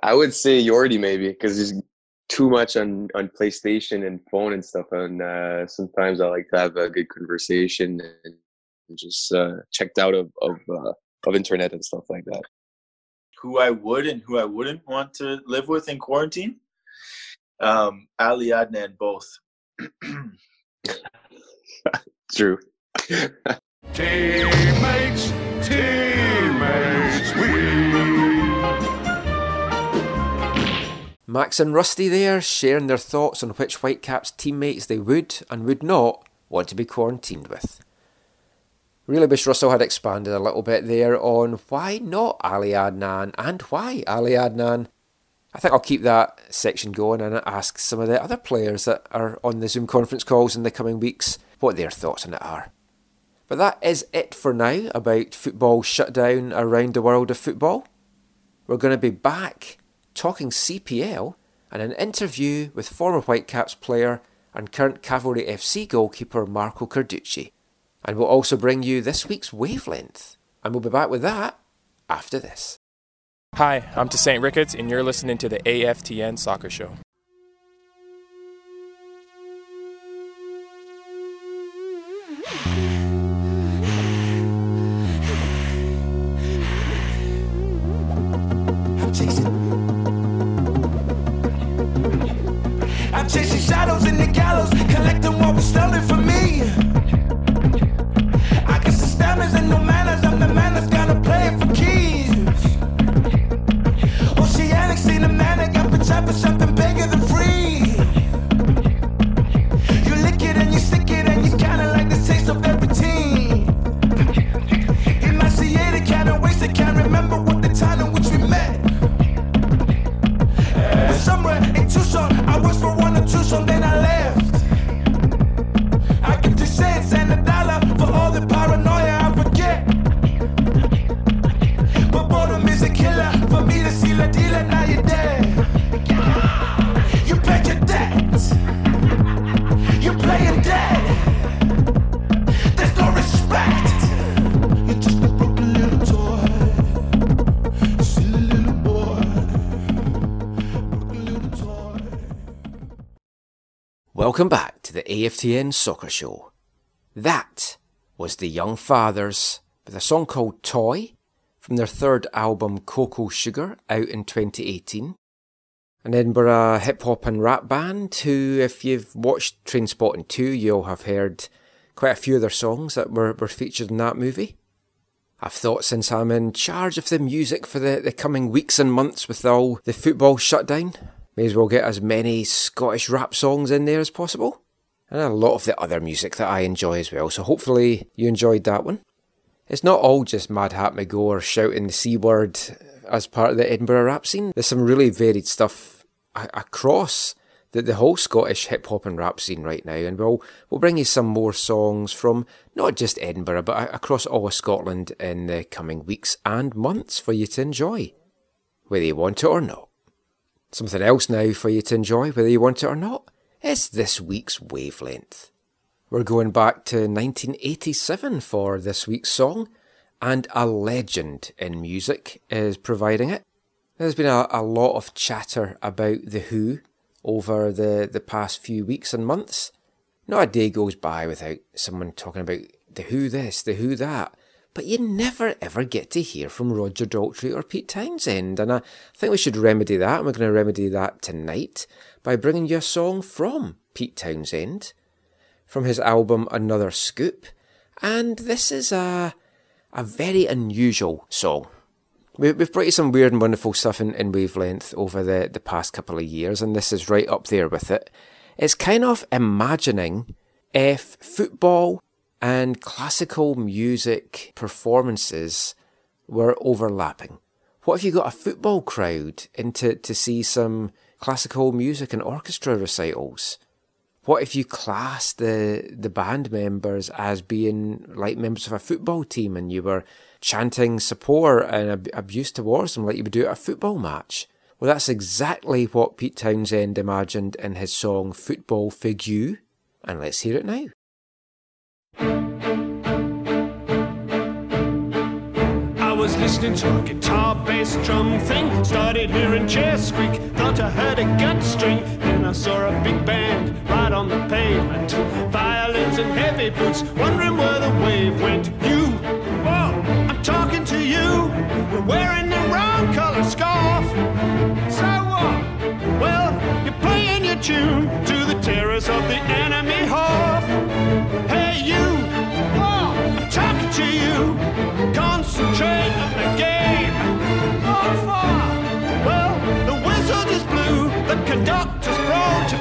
I would say Yordy maybe because he's too much on on PlayStation and phone and stuff. And uh, sometimes I like to have a good conversation and just uh, checked out of of uh, of internet and stuff like that. who I would and who I wouldn't want to live with in quarantine. Um, Ali Adnan both. True. Teammates, teammates, we. Max and Rusty there sharing their thoughts on which Whitecaps teammates they would and would not want to be quarantined with. Really wish Russell had expanded a little bit there on why not Ali Adnan and why Ali Adnan. I think I'll keep that section going and ask some of the other players that are on the Zoom conference calls in the coming weeks what their thoughts on it are. But that is it for now about football shutdown around the world of football. We're going to be back talking CPL and an interview with former Whitecaps player and current Cavalry FC goalkeeper Marco Carducci. And we'll also bring you this week's wavelength. And we'll be back with that after this. Hi, I'm Tosaint Ricketts, and you're listening to the AFTN Soccer Show. Welcome back to the AFTN Soccer Show. That was the Young Fathers with a song called Toy from their third album Cocoa Sugar out in 2018. An Edinburgh hip hop and rap band who, if you've watched Trainspotting 2, you'll have heard quite a few of their songs that were, were featured in that movie. I've thought since I'm in charge of the music for the, the coming weeks and months with all the football shutdown, may as well get as many Scottish rap songs in there as possible. And a lot of the other music that I enjoy as well, so hopefully you enjoyed that one. It's not all just Madhat McGore shouting the C word as part of the Edinburgh rap scene. There's some really varied stuff across the, the whole Scottish hip hop and rap scene right now, and we'll we'll bring you some more songs from not just Edinburgh but across all of Scotland in the coming weeks and months for you to enjoy, whether you want it or not. Something else now for you to enjoy, whether you want it or not. It's this week's wavelength. We're going back to 1987 for this week's song, and a legend in music is providing it. There's been a, a lot of chatter about The Who over the, the past few weeks and months. Not a day goes by without someone talking about The Who this, The Who that. But you never ever get to hear from Roger Daltrey or Pete Townshend, and I think we should remedy that, and we're going to remedy that tonight by bringing you a song from Pete Townshend from his album Another Scoop, and this is a a very unusual song. We, we've brought you some weird and wonderful stuff in, in wavelength over the, the past couple of years, and this is right up there with it. It's kind of imagining if football and classical music performances were overlapping. What if you got a football crowd into to see some classical music and orchestra recitals? What if you classed the the band members as being like members of a football team and you were chanting support and ab- abuse towards them like you would do at a football match? Well, that's exactly what Pete Townshend imagined in his song Football Fugue, and let's hear it now. Was listening to a guitar bass drum thing. Started hearing chairs squeak. Thought I heard a gut string. Then I saw a big band right on the pavement. Violins and heavy boots. Wondering where the wave went. You, whoa, I'm talking to you. You're wearing the wrong color scarf. So what? Well, you're playing your tune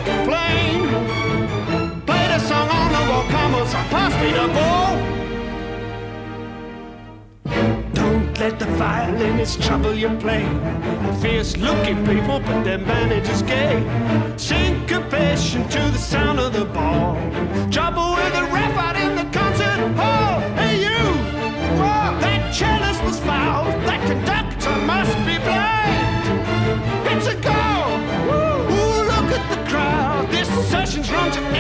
complain. Play the song on the on, pass me the ball. Don't let the violinist trouble your playing. Fierce looking people, but their manager's gay. Syncopation to the sound of the ball. Trouble with the ref out in the concert hall. Hey, you! Whoa, that cellist was fouled. That conductor Session's run to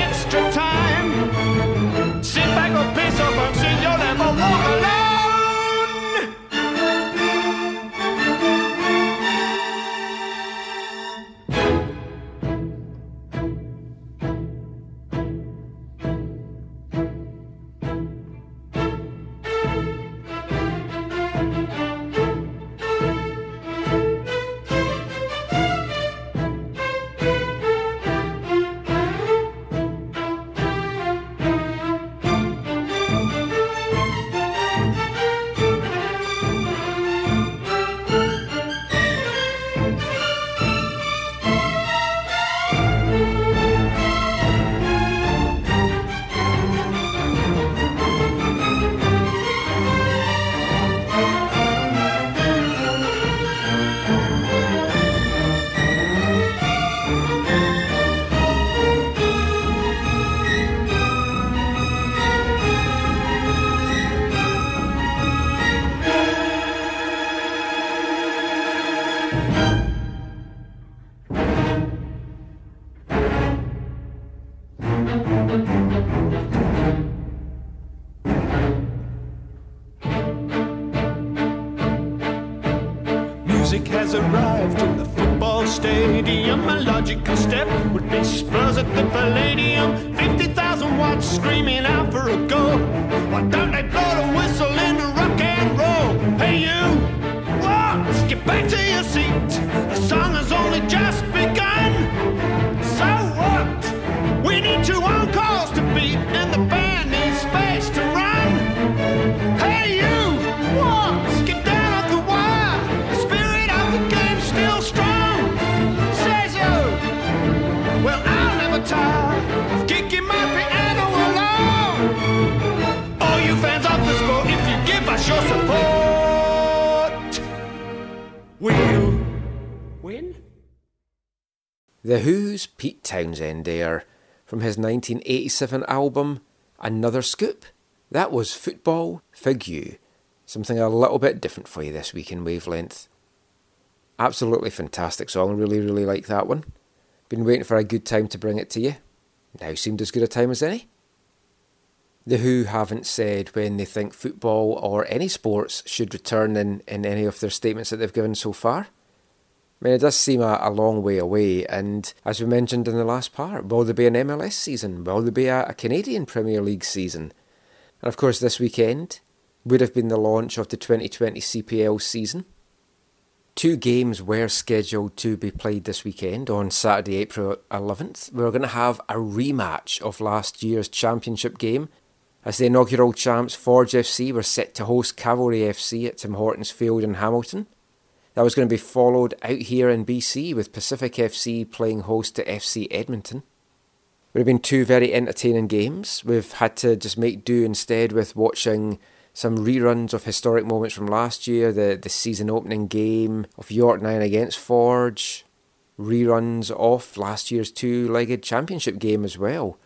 his 1987 album Another Scoop. That was Football Fugue, something a little bit different for you this week in Wavelength. Absolutely fantastic song, really, really like that one. Been waiting for a good time to bring it to you. Now seemed as good a time as any. The Who haven't said when they think football or any sports should return in, in any of their statements that they've given so far. I mean, it does seem a, a long way away, and as we mentioned in the last part, will there be an MLS season? Will there be a, a Canadian Premier League season? And of course, this weekend would have been the launch of the 2020 CPL season. Two games were scheduled to be played this weekend on Saturday, April 11th. We're going to have a rematch of last year's championship game as the inaugural champs Forge FC were set to host Cavalry FC at Tim Hortons Field in Hamilton. That was going to be followed out here in BC with Pacific FC playing host to FC Edmonton. would have been two very entertaining games. We've had to just make do instead with watching some reruns of historic moments from last year, the, the season opening game of York 9 against Forge, reruns of last year's two legged championship game as well.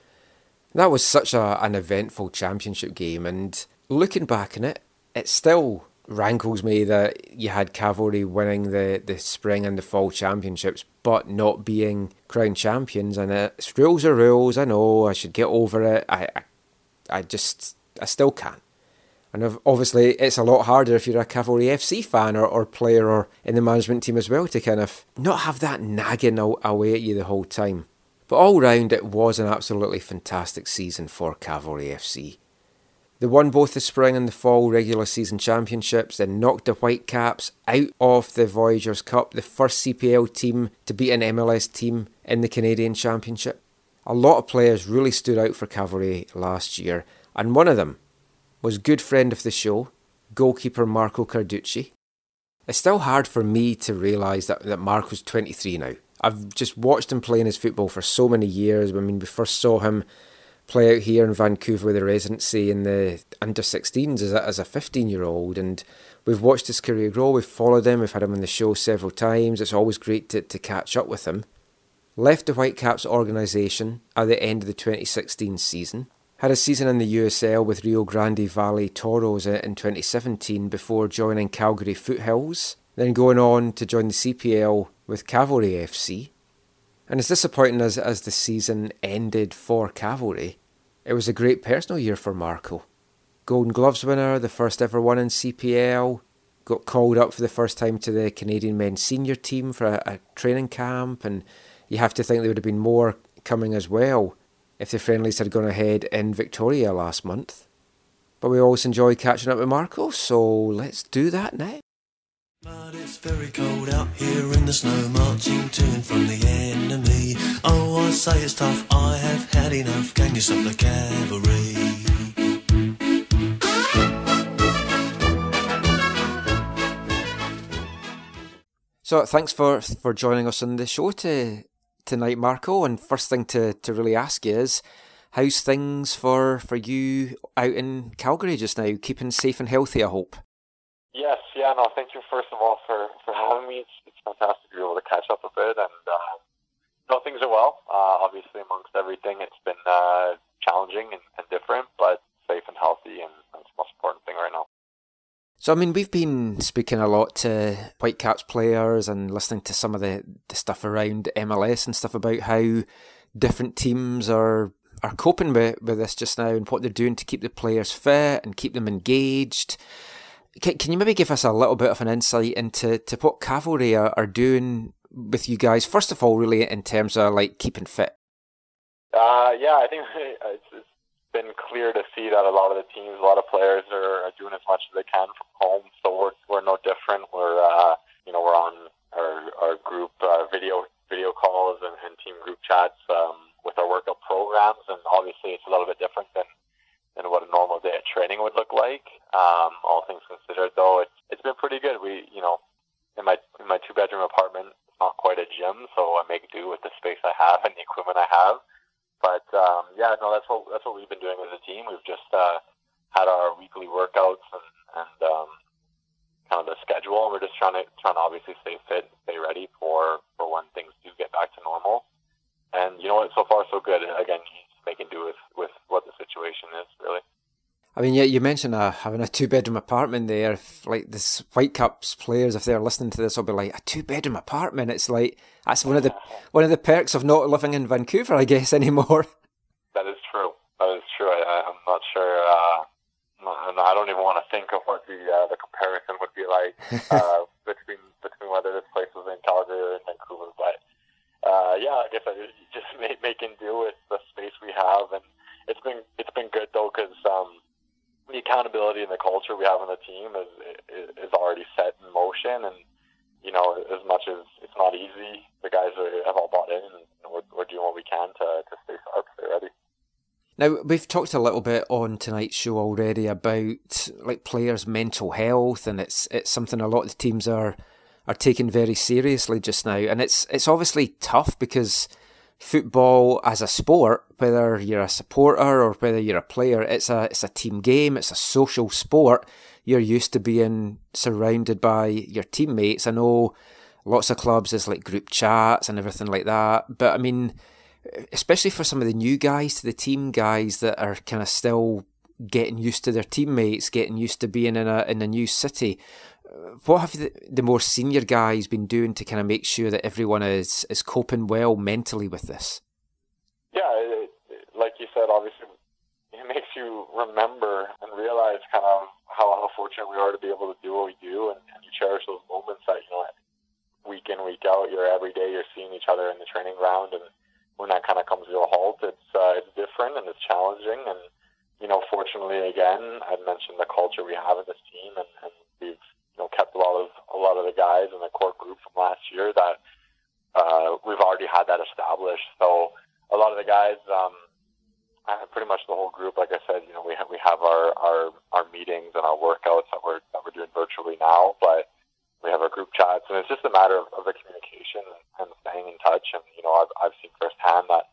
That was such a, an eventful championship game, and looking back on it, it still rankles me that you had Cavalry winning the, the spring and the fall championships, but not being crown champions. And it's rules are rules. I know I should get over it. I, I, I just, I still can't. And obviously, it's a lot harder if you're a Cavalry FC fan or, or player or in the management team as well to kind of not have that nagging aw- away at you the whole time. But all round, it was an absolutely fantastic season for Cavalry FC. They won both the spring and the fall regular season championships, then knocked the Whitecaps out of the Voyageurs Cup, the first CPL team to beat an MLS team in the Canadian Championship. A lot of players really stood out for Cavalry last year, and one of them was good friend of the show, goalkeeper Marco Carducci. It's still hard for me to realise that, that Marco's 23 now. I've just watched him playing his football for so many years. I mean, we first saw him play out here in Vancouver with a residency in the under 16s as a, as a 15 year old, and we've watched his career grow. We've followed him, we've had him on the show several times. It's always great to, to catch up with him. Left the Whitecaps organisation at the end of the 2016 season. Had a season in the USL with Rio Grande Valley Toros in 2017 before joining Calgary Foothills, then going on to join the CPL with Cavalry FC. And as disappointing as, as the season ended for Cavalry, it was a great personal year for Marco. Golden Gloves winner, the first ever one in CPL, got called up for the first time to the Canadian men's senior team for a, a training camp, and you have to think there would have been more coming as well if the friendlies had gone ahead in Victoria last month. But we always enjoy catching up with Marco, so let's do that now. But it's very cold out here in the snow, marching to and from the enemy. Oh, I say it's tough, I have had enough. Can you stop the cavalry? So thanks for for joining us on the show to, tonight, Marco. And first thing to, to really ask you is, how's things for, for you out in Calgary just now? Keeping safe and healthy, I hope. Yes, yeah, no, thank you first of all for, for having me. It's, it's fantastic to be able to catch up a bit, and uh, no, things are well. Uh, obviously, amongst everything, it's been uh, challenging and, and different, but safe and healthy, and that's the most important thing right now. So, I mean, we've been speaking a lot to Whitecaps players and listening to some of the, the stuff around MLS and stuff about how different teams are are coping with, with this just now and what they're doing to keep the players fit and keep them engaged. Can, can you maybe give us a little bit of an insight into to what Cavalry are, are doing with you guys? First of all, really in terms of like keeping fit. Uh, yeah, I think it's, it's been clear to see that a lot of the teams, a lot of players are, doing as much as they can from home. So we're we're no different. We're uh, you know we're on our our group uh, video video calls and, and team group chats um, with our workout programs, and obviously it's a little bit different than than what a normal day of training would look like. Um, all things considered, though, it's it's been pretty good. We you know in my in my two bedroom apartment, not quite a gym, so I make do with the space I have and the equipment I have. But um, yeah, no, that's what that's what we've been doing as a team. We've just uh, had our weekly workouts and and um, kind of the schedule. We're just trying to trying to obviously stay fit, stay ready for for when things do get back to normal. And you know what? So far, so good. Again, making do with with what the situation is really. I mean, yeah, you mentioned uh, having a two bedroom apartment there. If, like this Whitecaps players, if they're listening to this, will be like a two bedroom apartment. It's like that's one of the one of the perks of not living in Vancouver, I guess, anymore. That is true. That is true. I, I'm not sure. Uh, no- I don't even want to think of what the uh, the comparison would be like uh, between between whether this place was in Calgary or in Vancouver. But uh, yeah, I guess I just make, making do with the space we have, and it's been it's been good though because um, the accountability and the culture we have on the team is is, already set in motion, and you know as much as it's not easy, the guys are, have all bought in, and we're, we're doing what we can to to stay sharp, stay ready. Now we've talked a little bit on tonight's show already about like players' mental health, and it's it's something a lot of the teams are are taking very seriously just now, and it's it's obviously tough because football as a sport, whether you're a supporter or whether you're a player, it's a it's a team game, it's a social sport. You're used to being surrounded by your teammates. I know lots of clubs there's like group chats and everything like that, but I mean, especially for some of the new guys to the team guys that are kind of still getting used to their teammates, getting used to being in a in a new city. What have the, the more senior guys been doing to kind of make sure that everyone is is coping well mentally with this? Yeah, it, like you said, obviously it makes you remember and realize kind of how, how fortunate we are to be able to do what we do, and, and you cherish those moments that you know week in week out. You're every day you're seeing each other in the training ground, and when that kind of comes to a halt, it's uh, it's different and it's challenging. And you know, fortunately, again, I mentioned the culture we have in this team, and, and we've you know kept a lot of a lot of the guys in the core group from last year that uh, we've already had that established. So a lot of the guys. Um, pretty much the whole group, like I said, you know, we have we have our, our, our meetings and our workouts that we're that we're doing virtually now, but we have our group chats, and it's just a matter of, of the communication and staying in touch. And you know, I've I've seen firsthand that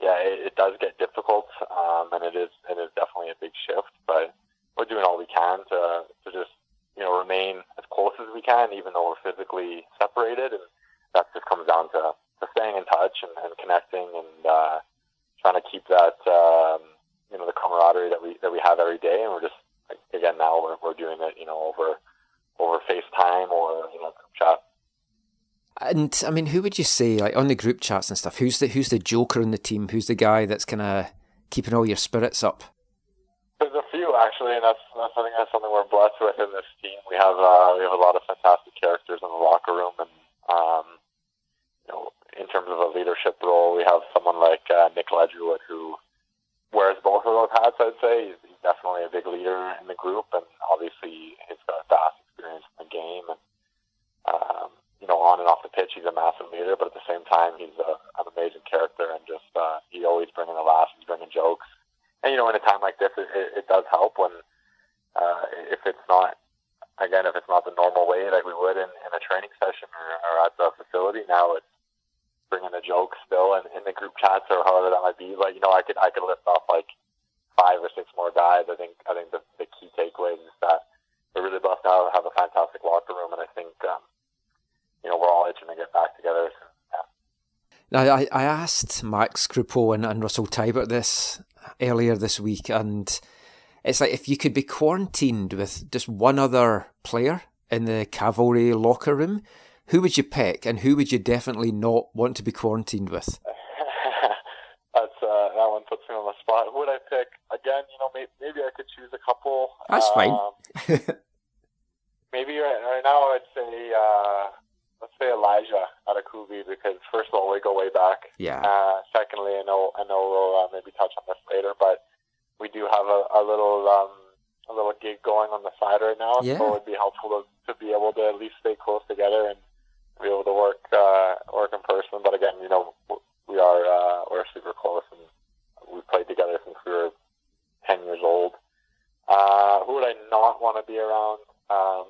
yeah, it, it does get difficult, um, and it is it is definitely a big shift. But we're doing all we can to to just you know remain as close as we can, even though we're physically separated, and that just comes down to, to staying in touch and, and connecting and uh, trying to keep that um, you know the camaraderie that we that we have every day. And we're just again now we're we're doing it you know over over FaceTime or you know group chat. And I mean, who would you say, like on the group chats and stuff, who's the who's the joker in the team? Who's the guy that's kind of keeping all your spirits up? Actually, and that's, that's I think that's something we're blessed with in this team. We have uh, we have a lot of fantastic characters in the locker room, and um, you know, in terms of a leadership role, we have someone like uh, Nik Ledgerwood who wears both of those hats. I'd say he's, he's definitely a big leader in the group, and obviously he's got vast experience in the game, and um, you know, on and off the pitch, he's a massive leader. But at the same time, he's a, an amazing character, and just uh, he always bringing a laugh, he's bringing jokes. And you know, in a time like this, it, it, it does help when uh, if it's not again, if it's not the normal way like we would in, in a training session or, or at the facility. Now it's bringing the jokes still in, in the group chats or however that might be. But you know, I could I could list off like five or six more guys. I think I think the, the key takeaway is that we're really blessed to have a fantastic locker room, and I think um, you know we're all itching to get back together. Now, I, I asked Max Crepeau and, and Russell Teibert this earlier this week, and it's like if you could be quarantined with just one other player in the cavalry locker room, who would you pick, and who would you definitely not want to be quarantined with? That's uh, that one puts me on the spot. Who would I pick? Again, you know, maybe, maybe I could choose a couple. That's fine. Um, maybe right, right now I'd say uh, let's say Elijah Adekugbe because first of all we go way back. Yeah. Uh, secondly, I know I know we'll uh, maybe touch on this later, but we do have a, a little um, a little gig going on the now, Yeah. it would be helpful to, to be able to at least stay close together and be able to work uh, work in person. But again, you know, we are uh, we're super close and we played together since we were ten years old. Uh, who would I not want to be around? Um,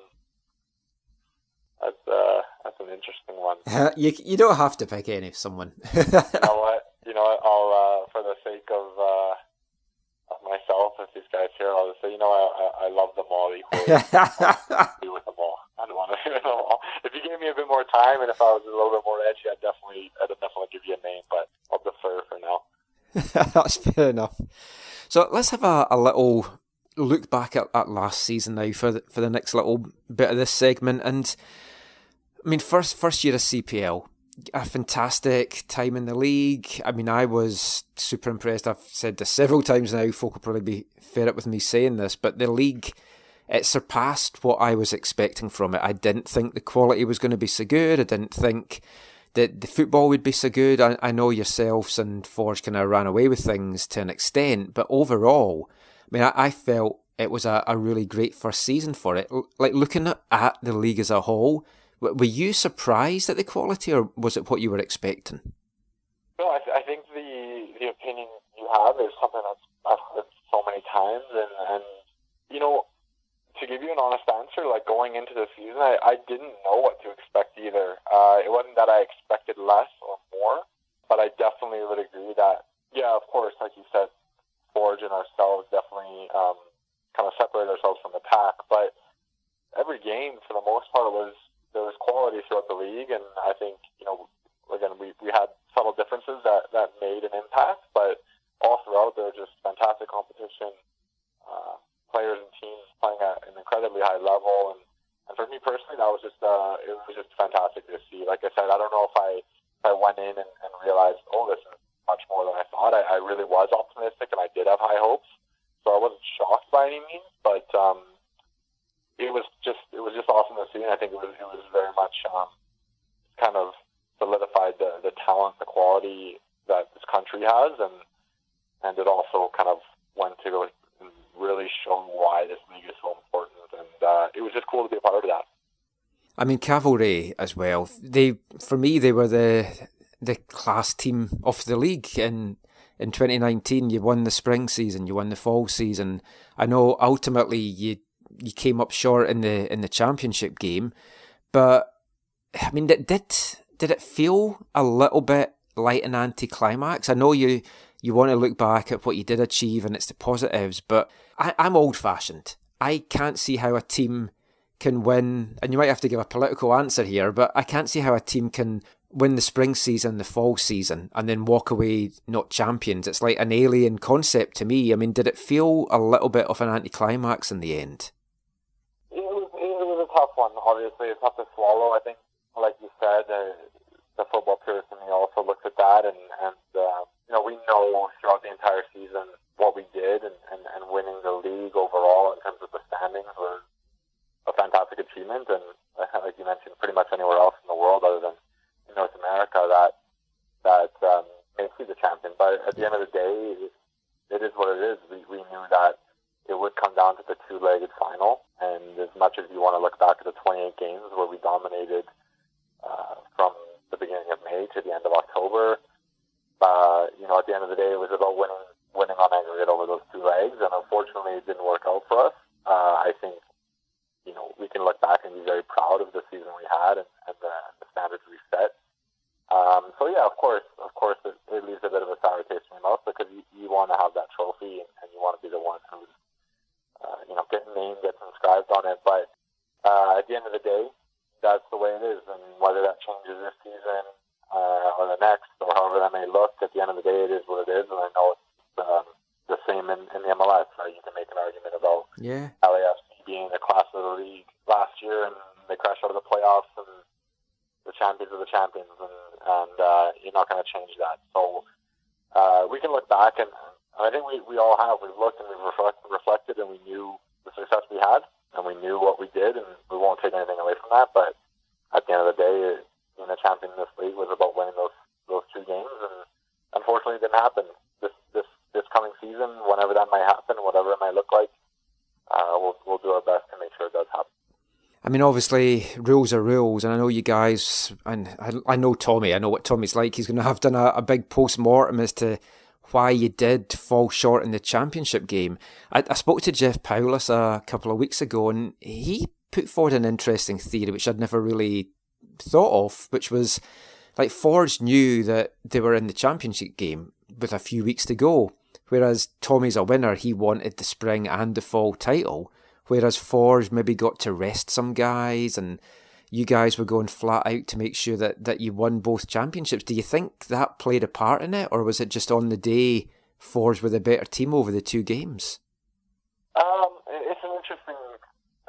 that's uh, that's an interesting one. you you don't have to pick any someone. you know what? You know what? I'll uh, for the sake of uh, of myself, if these guys here, I'll just say, you know, I I, I love them be with them all. I don't want to be with them all. If you gave me a bit more time, and if I was a little bit more edgy, I'd definitely I'd definitely give you a name, but I'll defer for now. That's fair enough. So let's have a, a little look back at, at last season now for the, for the next little bit of this segment. And I mean, first first year of CPL, a fantastic time in the league. I mean, I was super impressed. I've said this several times now. Folk will probably be fed up with me saying this, but the league it surpassed what I was expecting from it. I didn't think the quality was going to be so good. I didn't think that the football would be so good. I, I know yourselves and Forge kind of ran away with things to an extent, but overall, I mean, I, I felt it was a, a really great first season for it. L- Like looking at, the league as a whole, w- were you surprised at the quality, or was it what you were expecting? No, I, th- I think the the opinion you have is something that's I've heard so many times, and and you know, to give you an honest answer, like going into the season, I, I didn't know what to expect either. Uh, it wasn't that I expected less or more, but I definitely would agree that, yeah, of course, like you said, Forge and ourselves definitely um, kind of separate ourselves from the pack. But every game, for the most part, was there was quality throughout the league, and I think you know, again, we we had subtle differences that that made an impact, but all throughout there was just fantastic competition, uh, players and teams playing at an incredibly high level, and and for me personally, that was just uh, it was just fantastic to see. Like I said, I don't know if I if I went in and, and realized, oh, this is much more than I thought. I, I really was optimistic, and I did have high hopes, so I wasn't shocked by any means. But um, it was just it was just awesome to see, and I think it was it was very much um, kind of solidified the the talent, the quality that this country has, and and it also kind of went to really show why this league is so important, and uh, it was just cool to be a part of that. I mean, Cavalry as well. They, for me, they were the the class team of the league. In in 2019, you won the spring season, you won the fall season. I know ultimately you you came up short in the in the championship game, but I mean, did did did it feel a little bit like an anticlimax? I know you you want to look back at what you did achieve and it's the positives, but I, I'm old fashioned. I can't see how a team can win, and you might have to give a political answer here, but I can't see how a team can win the spring season, the fall season, and then walk away not champions. It's like an alien concept to me. I mean, did it feel a little bit of an anticlimax in the end? It was, a tough one, obviously. It's tough to swallow. I think, like you said, uh, the football purist in me also looks at that, and, and uh, you know, we know throughout the entire season what we did, and, and, and winning the league overall in terms of the standings was a fantastic achievement, and uh, like you mentioned, pretty much anywhere else in the world other than North America that that um, makes you the champion. But at the end of the day, it, it is what it is. We, we knew that it would come down to the two-legged final, and as much as you want to look back at the 28 games where we dominated uh, from the beginning of May to the end of October, uh, you know, at the end of the day, it was about winning winning on aggregate over those two legs, and unfortunately, it didn't work out for us. Uh, I think you know, we can look back and be very proud of the season we had and, and the, the standards we set. Um, so yeah, of course, of course, it, it leaves a bit of a sour taste in your mouth because you, you want to have that trophy and, and you want to be the one who's, uh, you know, getting name gets inscribed on it. But uh, at the end of the day, that's the way it is, and whether that changes this season uh, or the next or however that may look, at the end of the day, it is what it is, and I know it's um, the same in, in the MLS. Right? You can make an argument about Yeah. LAFC being the class of the league last year, and they crashed out of the playoffs, and the champions are the champions, and and uh, you're not going to change that. So uh, we can look back, and, and I think we, we all have. We've looked and we've reflect, reflected, and we knew the success we had, and we knew what we did, and we won't take anything away from that. But at the end of the day, being in this league was about winning those those two games, and unfortunately, it didn't happen. This this this coming season, whenever that might happen, whatever it might look like, uh, we'll we'll do our best to make sure it does happen. I mean, obviously, rules are rules, and I know you guys, and I, I know Tommy. I know what Tommy's like. He's going to have done a, a big post mortem as to why you did fall short in the championship game. I, I spoke to Jeff Paulus a couple of weeks ago, and he put forward an interesting theory which I'd never really thought of, which was like Forge knew that they were in the championship game with a few weeks to go, whereas Tommy's a winner. He wanted the spring and the fall title whereas Forge maybe got to rest some guys and you guys were going flat out to make sure that, that you won both championships. Do you think that played a part in it, or was it just on the day Forge were the better team over the two games? Um,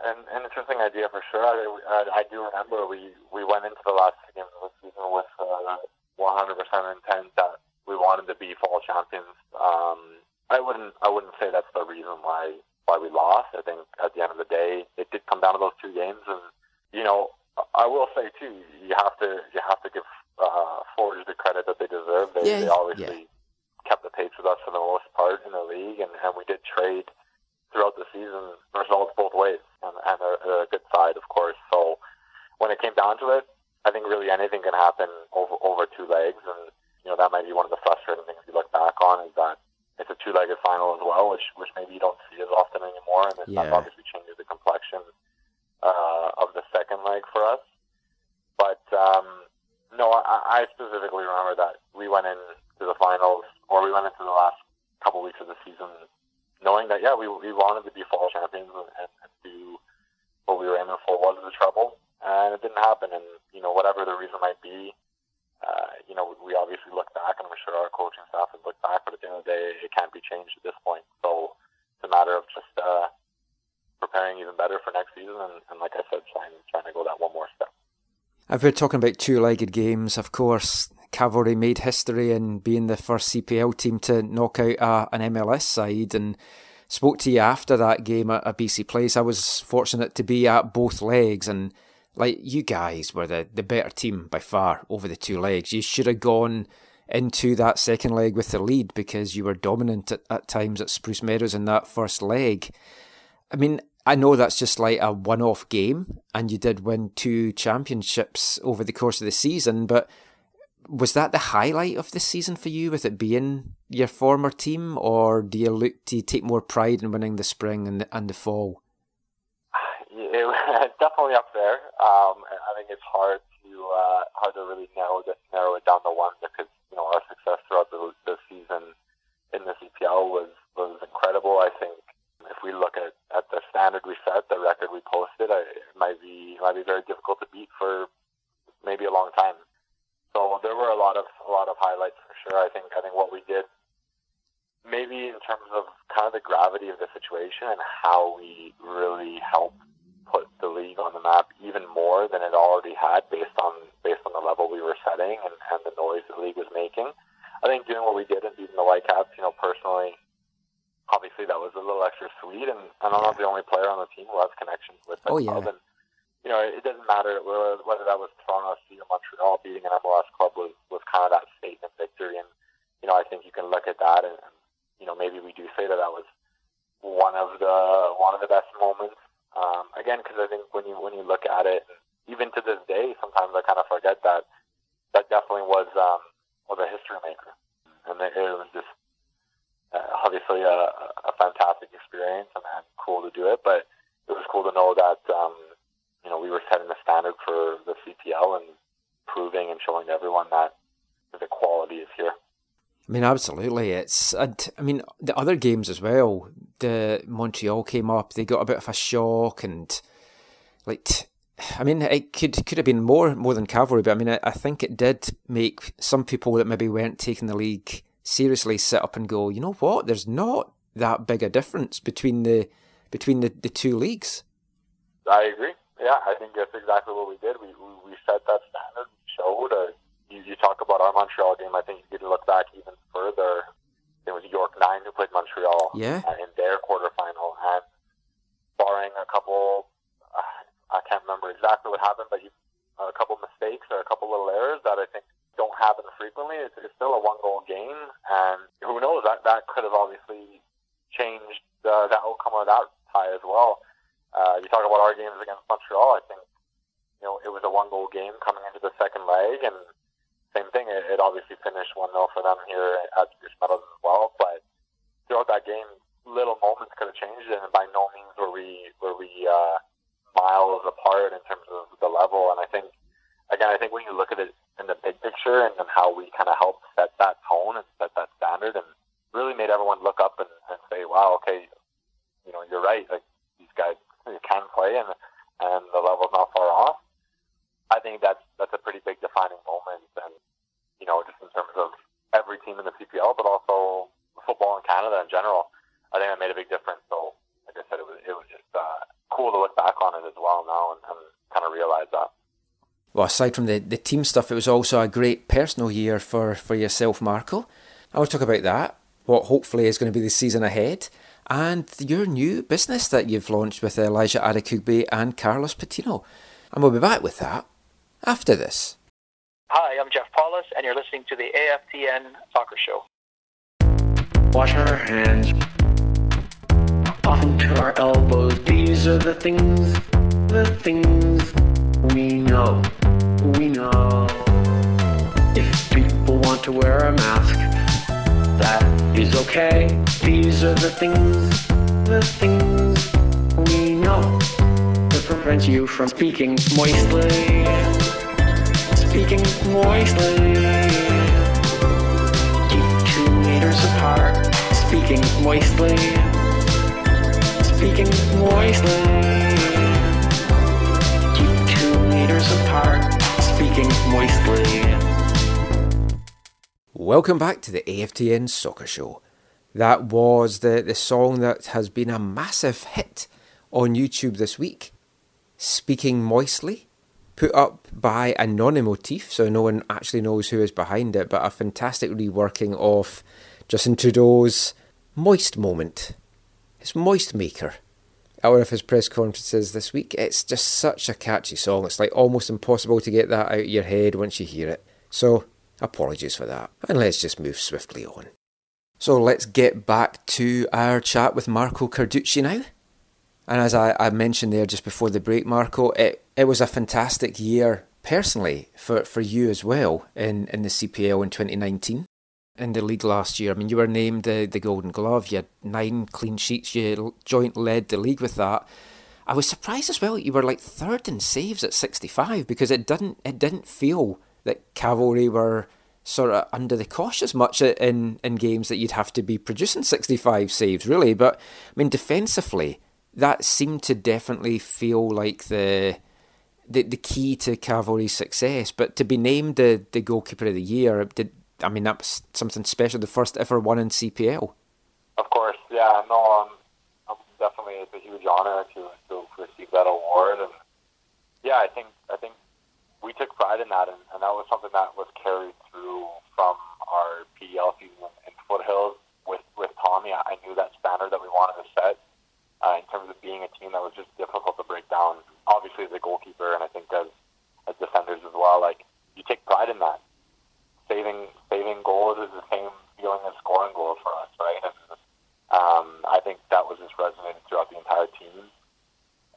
an, an interesting idea for sure. I, I, I do remember we, we went into the last game of the season with uh, 100% intent that we wanted to be fall champions. Um, I wouldn't I wouldn't say that's the reason why why we lost. I think at the end of the day, it did come down to those two games, and you know, I will say too, you have to you have to give uh, Forge the credit that they deserve. They, Yeah, they obviously kept the pace with us for the most part in the league, and, and we did trade throughout the season results both ways, and, and a, a good side, of course. So when it came down to it, I think really anything can happen over over two legs, and you know that might be one of the frustrating things you look back on is that it's a two-legged final as well, which which maybe you don't see as often anymore, and it that obviously changes the complexion uh, of the second leg for us. But um, no, I, I, I specifically remember that we went into the finals, or we went into the last couple weeks of the season, knowing that yeah, we we wanted to be fall champions and, and, do what we were aiming for was the treble, and it didn't happen. And you know, whatever the reason might be, uh, you know, we obviously look back, and I'm sure our coaching staff has looked back, but at the end of the day, it can't be changed at this point. So it's a matter of just uh, preparing even better for next season, and, and like I said, trying trying to go that one more step. If we're talking about two-legged games, of course, Cavalry made history in being the first CPL team to knock out a, an MLS side, and spoke to you after that game at a BC Place. I was fortunate to be at both legs, and like you guys were the, the better team by far over the two legs. You should have gone into that second leg with the lead because you were dominant at, at times at Spruce Meadows in that first leg. I mean, I know that's just like a one off game, and you did win two championships over the course of the season, but was that the highlight of the season for you with it being your former team, or do you look you take more pride in winning the spring and the, and the fall? It's definitely up there. Um, I think it's hard to uh, hard to really narrow it, narrow it down to one because you know our success throughout the, the season in the CPL was was incredible. I think if we look at, at the standard we set, the record we posted, I, it might be it might be very difficult to beat for maybe a long time. So there were a lot of a lot of highlights for sure. I think I think what we did, maybe in terms of kind of the gravity of the situation and how we really helped put the league on the map even more than it already had based on based on the level we were setting and, and the noise the league was making. I think doing what we did and beating the Whitecaps, you know, personally, obviously that was a little extra sweet. And, and I'm not the only player on the team who has connections with the Oh, club. yeah. And you know, it doesn't matter whether that was Toronto FC or Montreal beating an MLS club was was kind of that statement victory. And you know, I think you can look at that and, and you know maybe we do say that that was one of the one of the best moments. Um, again, because I think when you when you look at it, even to this day, sometimes I kind of forget that that definitely was um, was a history maker, and it, it was just uh, obviously a, a fantastic experience and cool to do it. But it was cool to know that um, you know we were setting the standard for the CPL and proving and showing to everyone that the quality is here. I mean, absolutely. It's, and I mean, the other games as well. The Montreal came up, they got a bit of a shock, and like, I mean, it could could have been more more than cavalry, but I mean, I, I think it did make some people that maybe weren't taking the league seriously sit up and go, you know what? There's not that big a difference between the between the, the two leagues. I agree. Yeah, I think that's exactly what we did. We we, we set that standard. We showed. Uh, you, you talk about our Montreal game. I think you could look back even further. It was York Nine who played Montreal Yeah. uh, in their quarterfinal, and barring a couple, uh, I can't remember exactly what happened, but you, a couple mistakes or a couple little errors that I think don't happen frequently. It's, it's still a one-goal game, and who knows that that could have obviously changed uh, the outcome of that tie as well. Uh, you talk about our games against Montreal. I think you know it was a one-goal game coming into the second leg, and same thing. It, it obviously finished one 0 for them here at Spruce Meadows as well. But throughout that game, little moments could have changed and by no means were we were we uh, miles apart in terms of the level. And I think again, I think when you look at it in the big picture and, and how we kind of helped set that tone and set that standard, and really made everyone look up and, and say, "Wow, okay, you know, you're right. Like these guys can play, and and the level's not far off." I think that's that's a pretty big defining moment, and you know, just in terms of every team in the CPL, but also football in Canada in general. I think that made a big difference. So, like I said, it was it was just uh, cool to look back on it as well now and, and kind of realize that. Well, aside from the, the team stuff, it was also a great personal year for, for yourself, Marco. I want to talk about that, what hopefully is going to be the season ahead, and your new business that you've launched with Elijah Adekugbe and Carlos Patino. And we'll be back with that after this. Hi, I'm Jeff Paulus, and you're listening to the AFTN Soccer Show. Wash our hands often to our elbows. These are the things, the things we know. We know. If people want to wear a mask, that is okay. These are the things, the things we know that prevent you from speaking moistly. speaking moistly. Keep two meters apart, speaking moistly. Speaking moistly. Keep two meters apart, speaking moistly. Welcome back to the AFTN Soccer Show. That was the, the song that has been a massive hit on YouTube this week. Speaking Moistly, put up by Anonymotif, so no one actually knows who is behind it, but a fantastic reworking of Justin Trudeau's Moist Moment. It's Moist Maker. At one of his press conferences this week, it's just such a catchy song. It's like almost impossible to get that out of your head once you hear it. So, apologies for that. And let's just move swiftly on. So let's get back to our chat with Marco Carducci now. And as I, I mentioned there just before the break, Marco, it, it was a fantastic year personally for, for you as well in, in the CPL in 2019. In the league last year, I mean, you were named the, the Golden Glove. You had nine clean sheets. You joint led the league with that. I was surprised as well. You were like third in saves at 65 because it didn't it didn't feel that Cavalry were sort of under the cosh as much in, in games that you'd have to be producing 65 saves, really. But, I mean, defensively, that seemed to definitely feel like the the, the key to Cavalry's success. But to be named the, the goalkeeper of the year, did I mean, that was something special, the first ever one in CPL. Of course, yeah, no, um, um, definitely it's a huge honor to, to receive that award, and yeah, I think I think we took pride in that, and, and that was something that was carried through from our PDL season in Foothills with with Tommy. I knew that standard that we wanted to set uh, in terms of being a team that was just difficult to break down. Obviously, as a goalkeeper, and I think as as defenders as well, like you take pride in that. Saving saving goals is the same feeling as scoring goals for us, right? And um, I think that was just resonated throughout the entire team.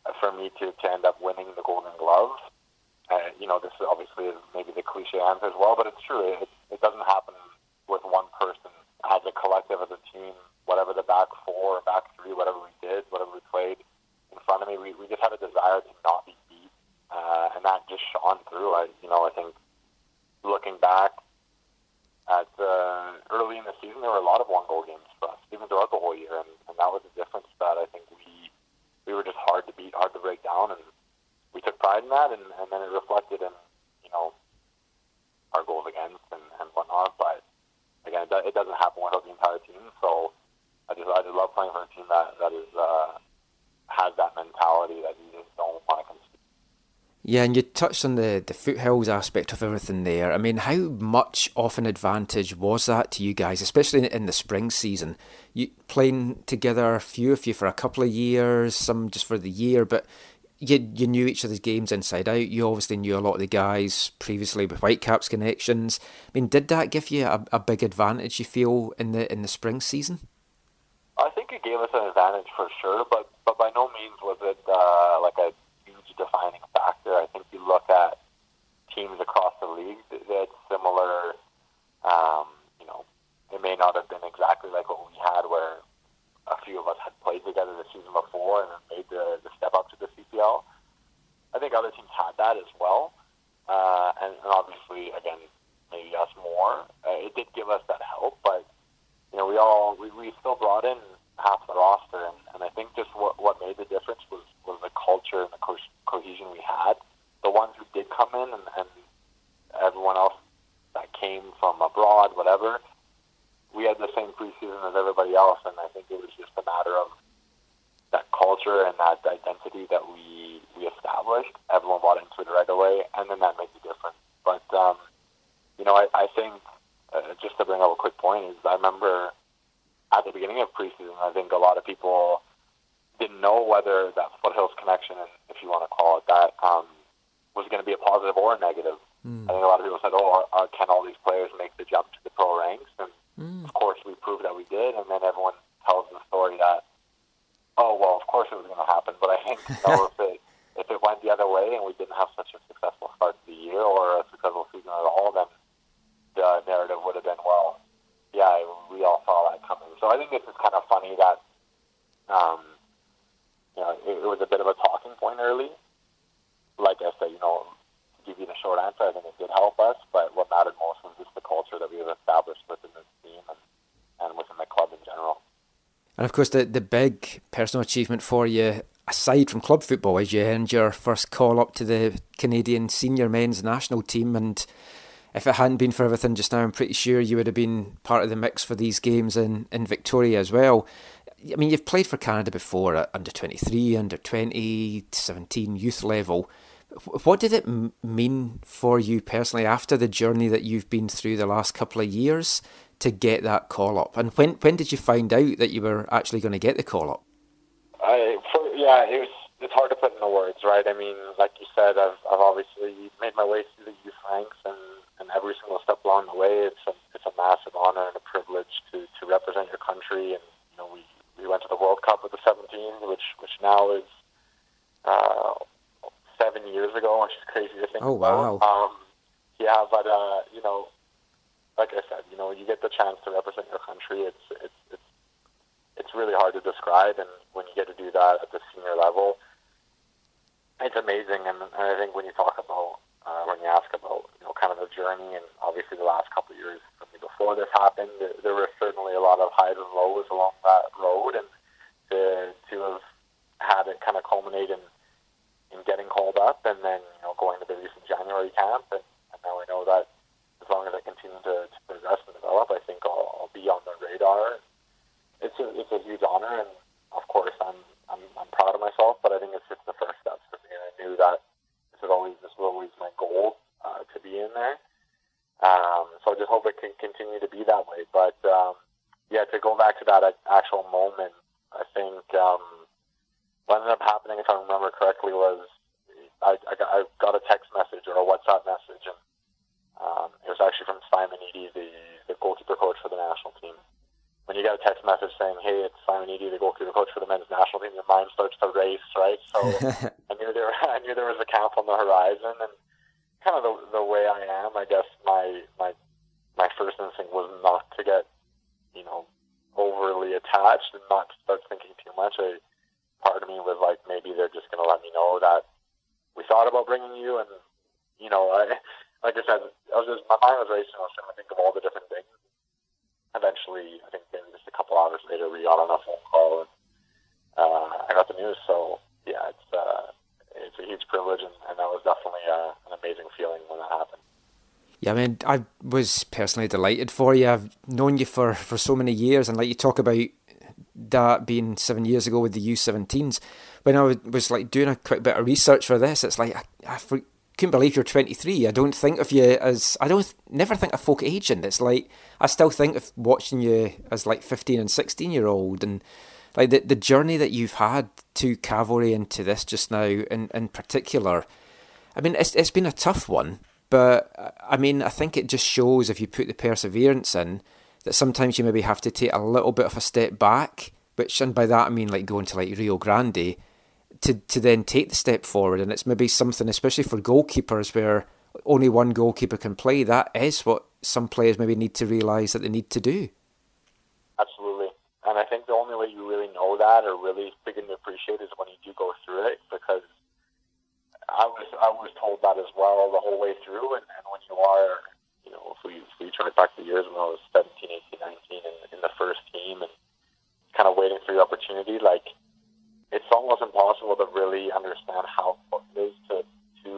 Uh, For me to, to end up winning the Golden Glove, uh, you know, this obviously is maybe the cliche answer as well, but it's true. It, it doesn't happen with one person. As a collective, as a team, whatever the back four, back three, whatever we did, whatever we played in front of me, we, we just had a desire to not be beat, uh, and that just shone through. I, you know, I think looking back at uh, early in the season, there were a lot of one goal games for us, even throughout the whole year, and, and that was the difference that I think we we were just hard to beat, hard to break down, and we took pride in that, and, and then it reflected in you know our goals against and, and whatnot. But again, it, do- it doesn't happen without the entire team. So I just I just love playing for a team that that is uh, has that mentality that you just don't want to concede. Yeah, and you touched on the, the foothills aspect of everything there. I mean, how much of an advantage was that to you guys, especially in, in the spring season? You playing together, a few of you for a couple of years, some just for the year, but you you knew each other's games inside out. You obviously knew a lot of the guys previously with Whitecaps connections. I mean, did that give you a, a big advantage? You feel in the in the spring season? I think it gave us an advantage for sure, but but by no means was it uh, like a huge defining factor. I think you look at teams across the league that similar. Um, you know, it may not have been exactly like what we had, where a few of us had played together the season before and made the, the step up to the CPL. I think other teams had that as well, uh, and, and obviously, again, maybe us more. Uh, it did give us that help, but you know, we all we, we still brought in half the roster, and, and I think just what what made the difference was was the culture and the co- cohesion we had. The ones who did come in, and, and everyone else that came from abroad, whatever, we had the same preseason as everybody else, and I think it was just a matter of that culture and that identity that we we established. Everyone bought into it right away, and then that made the difference. But um, you know, I, I think uh, just to bring up a quick point is I remember at the beginning of preseason, I think a lot of people didn't know whether that foothills connection, if you want to call it that, um, was going to be a positive or a negative. I think a lot of people said, "Oh, are, are, can all these players make the jump to the pro ranks?" And of course, we proved that we did. And then everyone tells the story that, "Oh, well, of course it was going to happen." But I think you know, if it if it went the other way and we didn't have such a successful start to the year or a successful season at all, then the narrative would have been, "Well, yeah, we all saw that coming." So I think this is kind of funny that, um, you know, it, it was a bit of a talking point early. Like I said, you know, give you the short answer. I think it did help us, but what mattered most was just the culture that we have established within this team and, and within the club in general. And of course, the, the big personal achievement for you, aside from club football, is you earned your first call up to the Canadian senior men's national team. And if it hadn't been for everything just now, I'm pretty sure you would have been part of the mix for these games in, in Victoria as well. I mean, you've played for Canada before at under 23, under 20, 17, youth level. What did it mean for you personally after the journey that you've been through the last couple of years to get that call up? And when when did you find out that you were actually going to get the call up? I, for, yeah, it was. It's hard to put into words, right? I mean, like you said, I've, I've obviously made my way through the youth ranks, and, and every single step along the way, it's a it's a massive honor and a privilege to, to represent your country. And you know, we, we went to the World Cup with the 17, which which now is uh, seven years ago, which is crazy to think Oh, about. wow. Um, yeah, but uh, you know, like I said, you know, you get the chance to represent your country. It's it's it's it's really hard to describe, and when you get to do that at the senior level, it's amazing. And, and I think when you talk about uh, when you ask about you know kind of the journey, and obviously the last couple of years for me before this happened, there, there were certainly a lot of highs and lows along that road, and to to have had it kind of culminate in in getting called up, and then you know going to the recent January camp, and, and now I know that as long as I continue to, to progress and develop, I think I'll, I'll be on the radar. It's a it's a huge honor, and of course I'm I'm, I'm proud of myself, but I think it's just the first steps for me. And I knew that this was always this was always my goal uh, to be in there. Um, so I just hope it can continue to be that way. But um, yeah, to go back to that actual moment, I think um, what ended up happening, if I remember correctly, was I, I, got, I got a text message or a WhatsApp message, and um, it was actually from Simon Eaddy, the, the goalkeeper coach for the national team. When you get a text message saying, "Hey, it's Simon Eaddy, the goalkeeper coach for the men's national team," your mind starts to race, right? So I knew there, I knew there was a camp on the horizon, and kind of the, the way I am, I guess my my my first instinct was not to get, you know, overly attached and not to start thinking too much. I, part of me was like, maybe they're just going to let me know that we thought about bringing you, and you know, I, like I said, I was just my mind was racing. I was trying to think of all the different things. Eventually, I think maybe just a couple hours later, we got on a phone call, and uh, I got the news. So yeah, it's uh, it's a huge privilege, and, and that was definitely uh, an amazing feeling when that happened. Yeah, I mean, I was personally delighted for you. I've known you for, for so many years, and like you talk about that being seven years ago with the U17s. When I was, like doing a quick bit of research for this, it's like I, I couldn't believe you're 23. I don't think of you as I don't never think of folk aging. It's like I still think of watching you as like 15 and 16 year old, and like the the journey that you've had to cavalry and to this just now, in in particular. I mean, it's it's been a tough one, but I mean, I think it just shows if you put the perseverance in that sometimes you maybe have to take a little bit of a step back, which and by that I mean like going to like Rio Grande to to then take the step forward and it's maybe something especially for goalkeepers where only one goalkeeper can play, that is what some players maybe need to realise that they need to do. Absolutely. And I think the only way you really know that or really begin to appreciate is when you do go through it because I was I was told that as well the whole way through and, and when you are know, if we if we try back the years when I was 17, 18, 19 in, in the first team and kind of waiting for the opportunity, like it's almost impossible to really understand how important it is to to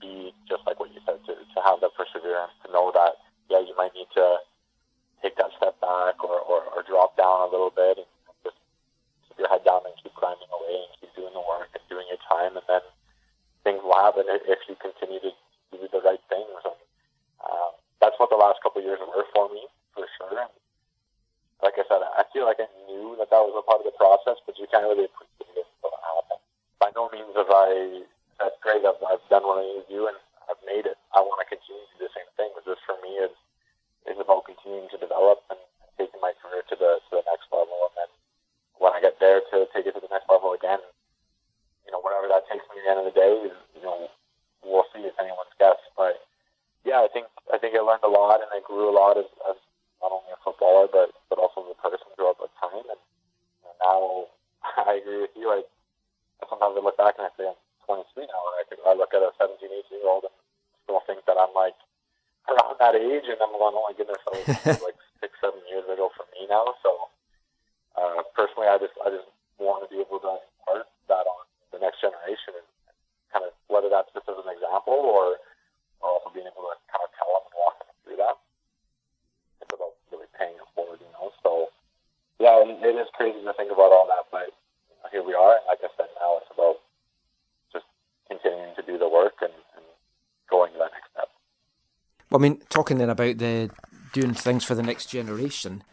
be just like what you said, to, to have that perseverance, to know that yeah, you might need to take that step back or, or, or drop down a little bit and just keep your head down and keep grinding away and keep doing the work and doing your time and then things will happen if if you continue to do the right things. And um, that's what the last couple years were for me for sure. And like I said I feel like I knew that that was a part of the process but you can't really appreciate it until it happened by no means have I said great I've, I've done what I need to do and I've made it. I want to continue to do the same thing But this for me is is about continuing to develop and taking my career to the to the next level. And then when I get there to take it to the next level again you know whatever that takes me at the end of the day you know we'll see if anyone's guess but yeah I think I think I learned a lot and I grew a lot as, as not only a footballer but but also as a person throughout the time and, and now I agree with you I sometimes I look back and I say I'm 23 now and I, could, I look at a 17 18 year old and think that I'm like around that age, and I'm going, oh my goodness, that was like six, seven years ago for me now. So uh, personally, I just I just want to be able to impart that on the next generation, and kind of whether that's just as an example or also being able to kind of tell them and walk them through that. It's about really paying it forward, you know. So yeah, it, it is crazy to think about all that, but you know, here we are, and like I said, now it's about just continuing to do the work and, and going to that next step. Well, I mean, talking then about the doing things for the next generation.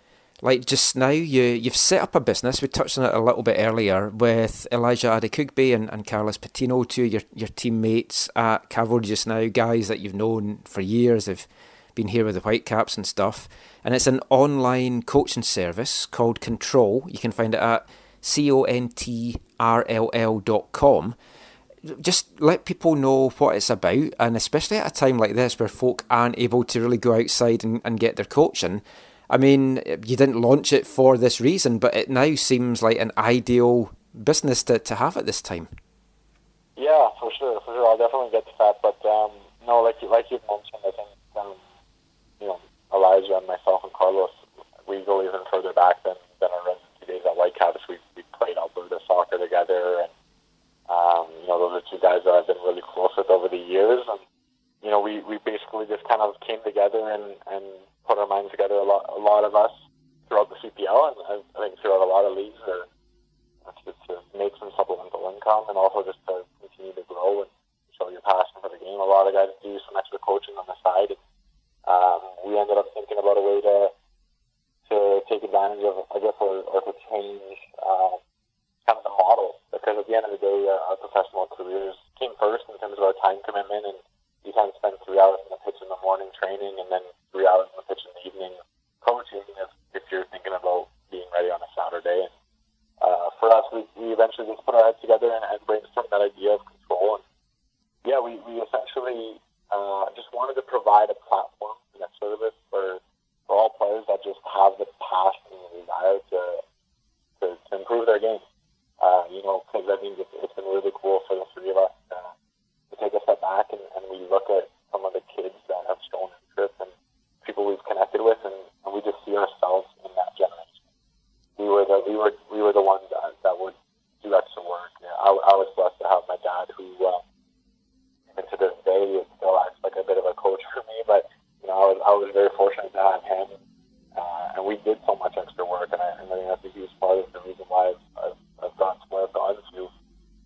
Like just now, you you've set up a business. We touched on it a little bit earlier with Elijah Adekugbe and, and Carlos Patino, two your, your teammates at Cavalry just now, guys that you've known for years. They've been here with the Whitecaps and stuff. And it's an online coaching service called Control. You can find it at c o n t r l l dot com just let people know what it's about, and especially at a time like this where folk aren't able to really go outside and, and get their coaching. I mean, you didn't launch it for this reason, but it now seems like an ideal business to, to have at this time. Yeah, for sure, for sure. I'll definitely get to that. But um, no, like you, like you mentioned, I think um, you know Elijah and myself and Carlos, we go even further back than, than our residency days at Whitecaps. We we played Alberta soccer together, and um, you know those are two guys that I've been really close with over the years. And you know we, we basically just kind of came together and, and put our minds together. A lot a lot of us throughout the CPL, and I, I think throughout a lot of leagues, are to, to make some supplemental income and also just to continue to grow and show your passion for the game. A lot of guys do some extra coaching on the side. Um, we ended up thinking about a way to to take advantage of, I guess, or, or to change uh, kind of the model because at the end of the day, uh, our professional careers came first in terms of our time commitment, and you can't spend three hours in the pitch in the morning training and then three hours in the pitch in the evening coaching if, if you're thinking about being ready on a Saturday. And uh, for us, we, we eventually just put our heads together and, and brainstormed that idea of control. And yeah, we, we essentially uh, just wanted to provide a platform and a service for, for all players that just have the passion and the desire to, to, to improve their game. Uh, you know, because I think it's, it's been really cool for the three of us uh, to take a step back and, and we look at some of the kids that have shown interest and people we've connected with, and, and we just see ourselves in that generation. We were the we were we were the ones that, that would do extra work. Yeah, I, I was blessed to have my dad, who even to this day is still acts like a bit of a coach for me. But you know, I was I was very fortunate to have him, uh, and we did so much extra work, and I, and I think that's a huge part of the reason why I've, I've, I've gotten to where I've gotten to.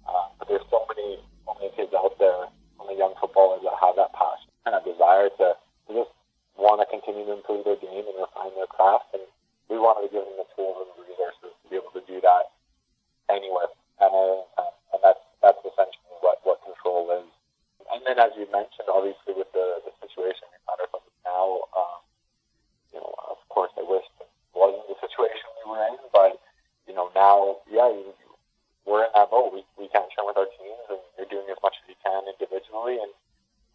Uh, but there's so many many kids out there, many young footballers that have that passion and a desire to, to just want to continue to improve their game and refine their craft, and we wanted to give them the tools and the resources to be able to do that anywhere. And, uh, and that's that's essentially what, what control is. And then, as you mentioned, obviously with the, the situation we find ourselves now, um, you know, of course, I wish it wasn't the situation we were in, but you know, now, yeah, you, we're in that boat. We we can't train with our teams, and you're doing as much as you can individually, and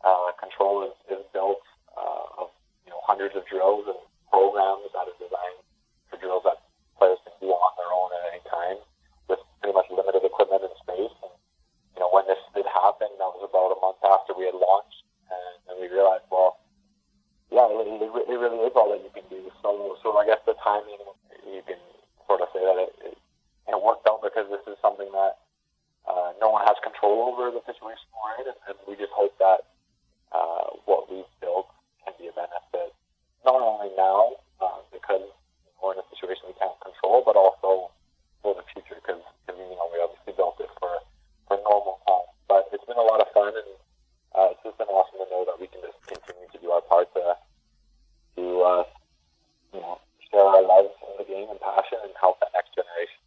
uh, control is, is built uh, of you know hundreds of drills and programs that are designed for drills that players can do on their own at any time with pretty much limited equipment and space. And, you know, when this did happen, that was about a month after we had launched, and, and we realized, well, yeah, it, it, it really is all that you can do. So, so I guess the timing, you can sort of say that it, it, it worked out because this is something that uh, no one has control over the situation we're in, and, and we just hope that uh, what we've built can be a benefit not only now uh, because we're in a situation we can't control, but also for the future because you know we obviously built it for for normal times. But it's been a lot of fun, and uh, it's just been awesome to know that we can just continue to do our part to to uh, you know share our lives in the game and passion and help that next generation.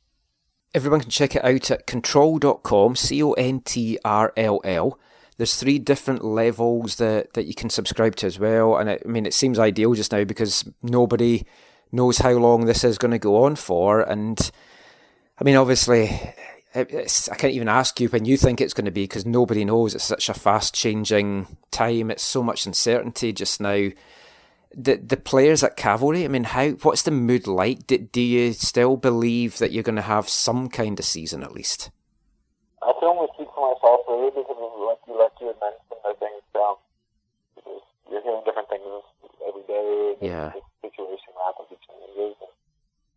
Everyone can check it out at contrll.com, C O N T R L L. There's three different levels that, that you can subscribe to as well. And it, I mean, it seems ideal just now because nobody knows how long this is going to go on for. And I mean, obviously, I can't even ask you when you think it's going to be because nobody knows. It's such a fast changing time. It's so much uncertainty just now. The the players at Cavalry, I mean, how what's the mood like? Do, do you still believe that you're going to have some kind of season at least? I can only speak for myself really because like you like you had mentioned, I think um, you're hearing different things every day. Yeah. The situation rapidly changes. And,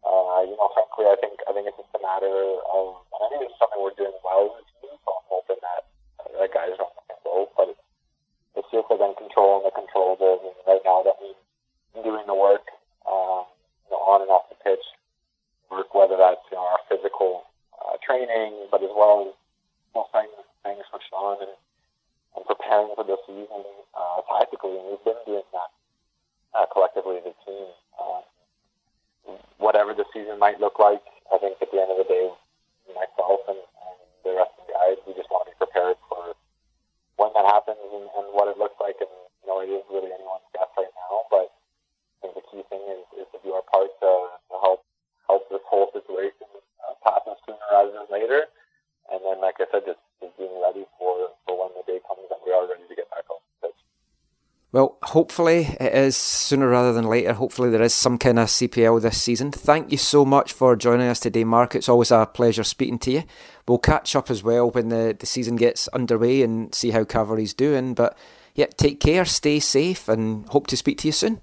uh, you know, frankly, I think I think it's just a matter of, and I think it's something we're doing well as a team. So I'm hoping that uh, that guys don't get but it's, just again controlling the controllables. And right now, that means doing the work, um, you know, on and off the pitch, work whether that's you know our physical uh, training, but as well as know, staying, staying switched on and, and preparing for the season uh, tactically. And we've been doing that uh, collectively as a team. Uh, whatever the season might look like, I think at the end of the day, myself and, and the rest of the guys, we just want to be prepared for when that happens and, and what it looks like. And you know, it is really anyone's guess right now, but I think the key thing is, is to do our part to, to help help this whole situation uh, us sooner rather than later. And then, like I said, just, just being ready for, for when the day comes and we are ready to get back on. Well, hopefully it is sooner rather than later. Hopefully there is some kind of CPL this season. Thank you so much for joining us today, Mark. It's always a pleasure speaking to you. We'll catch up as well when the, the season gets underway and see how Cavalry's doing. But yeah, take care, stay safe, and hope to speak to you soon.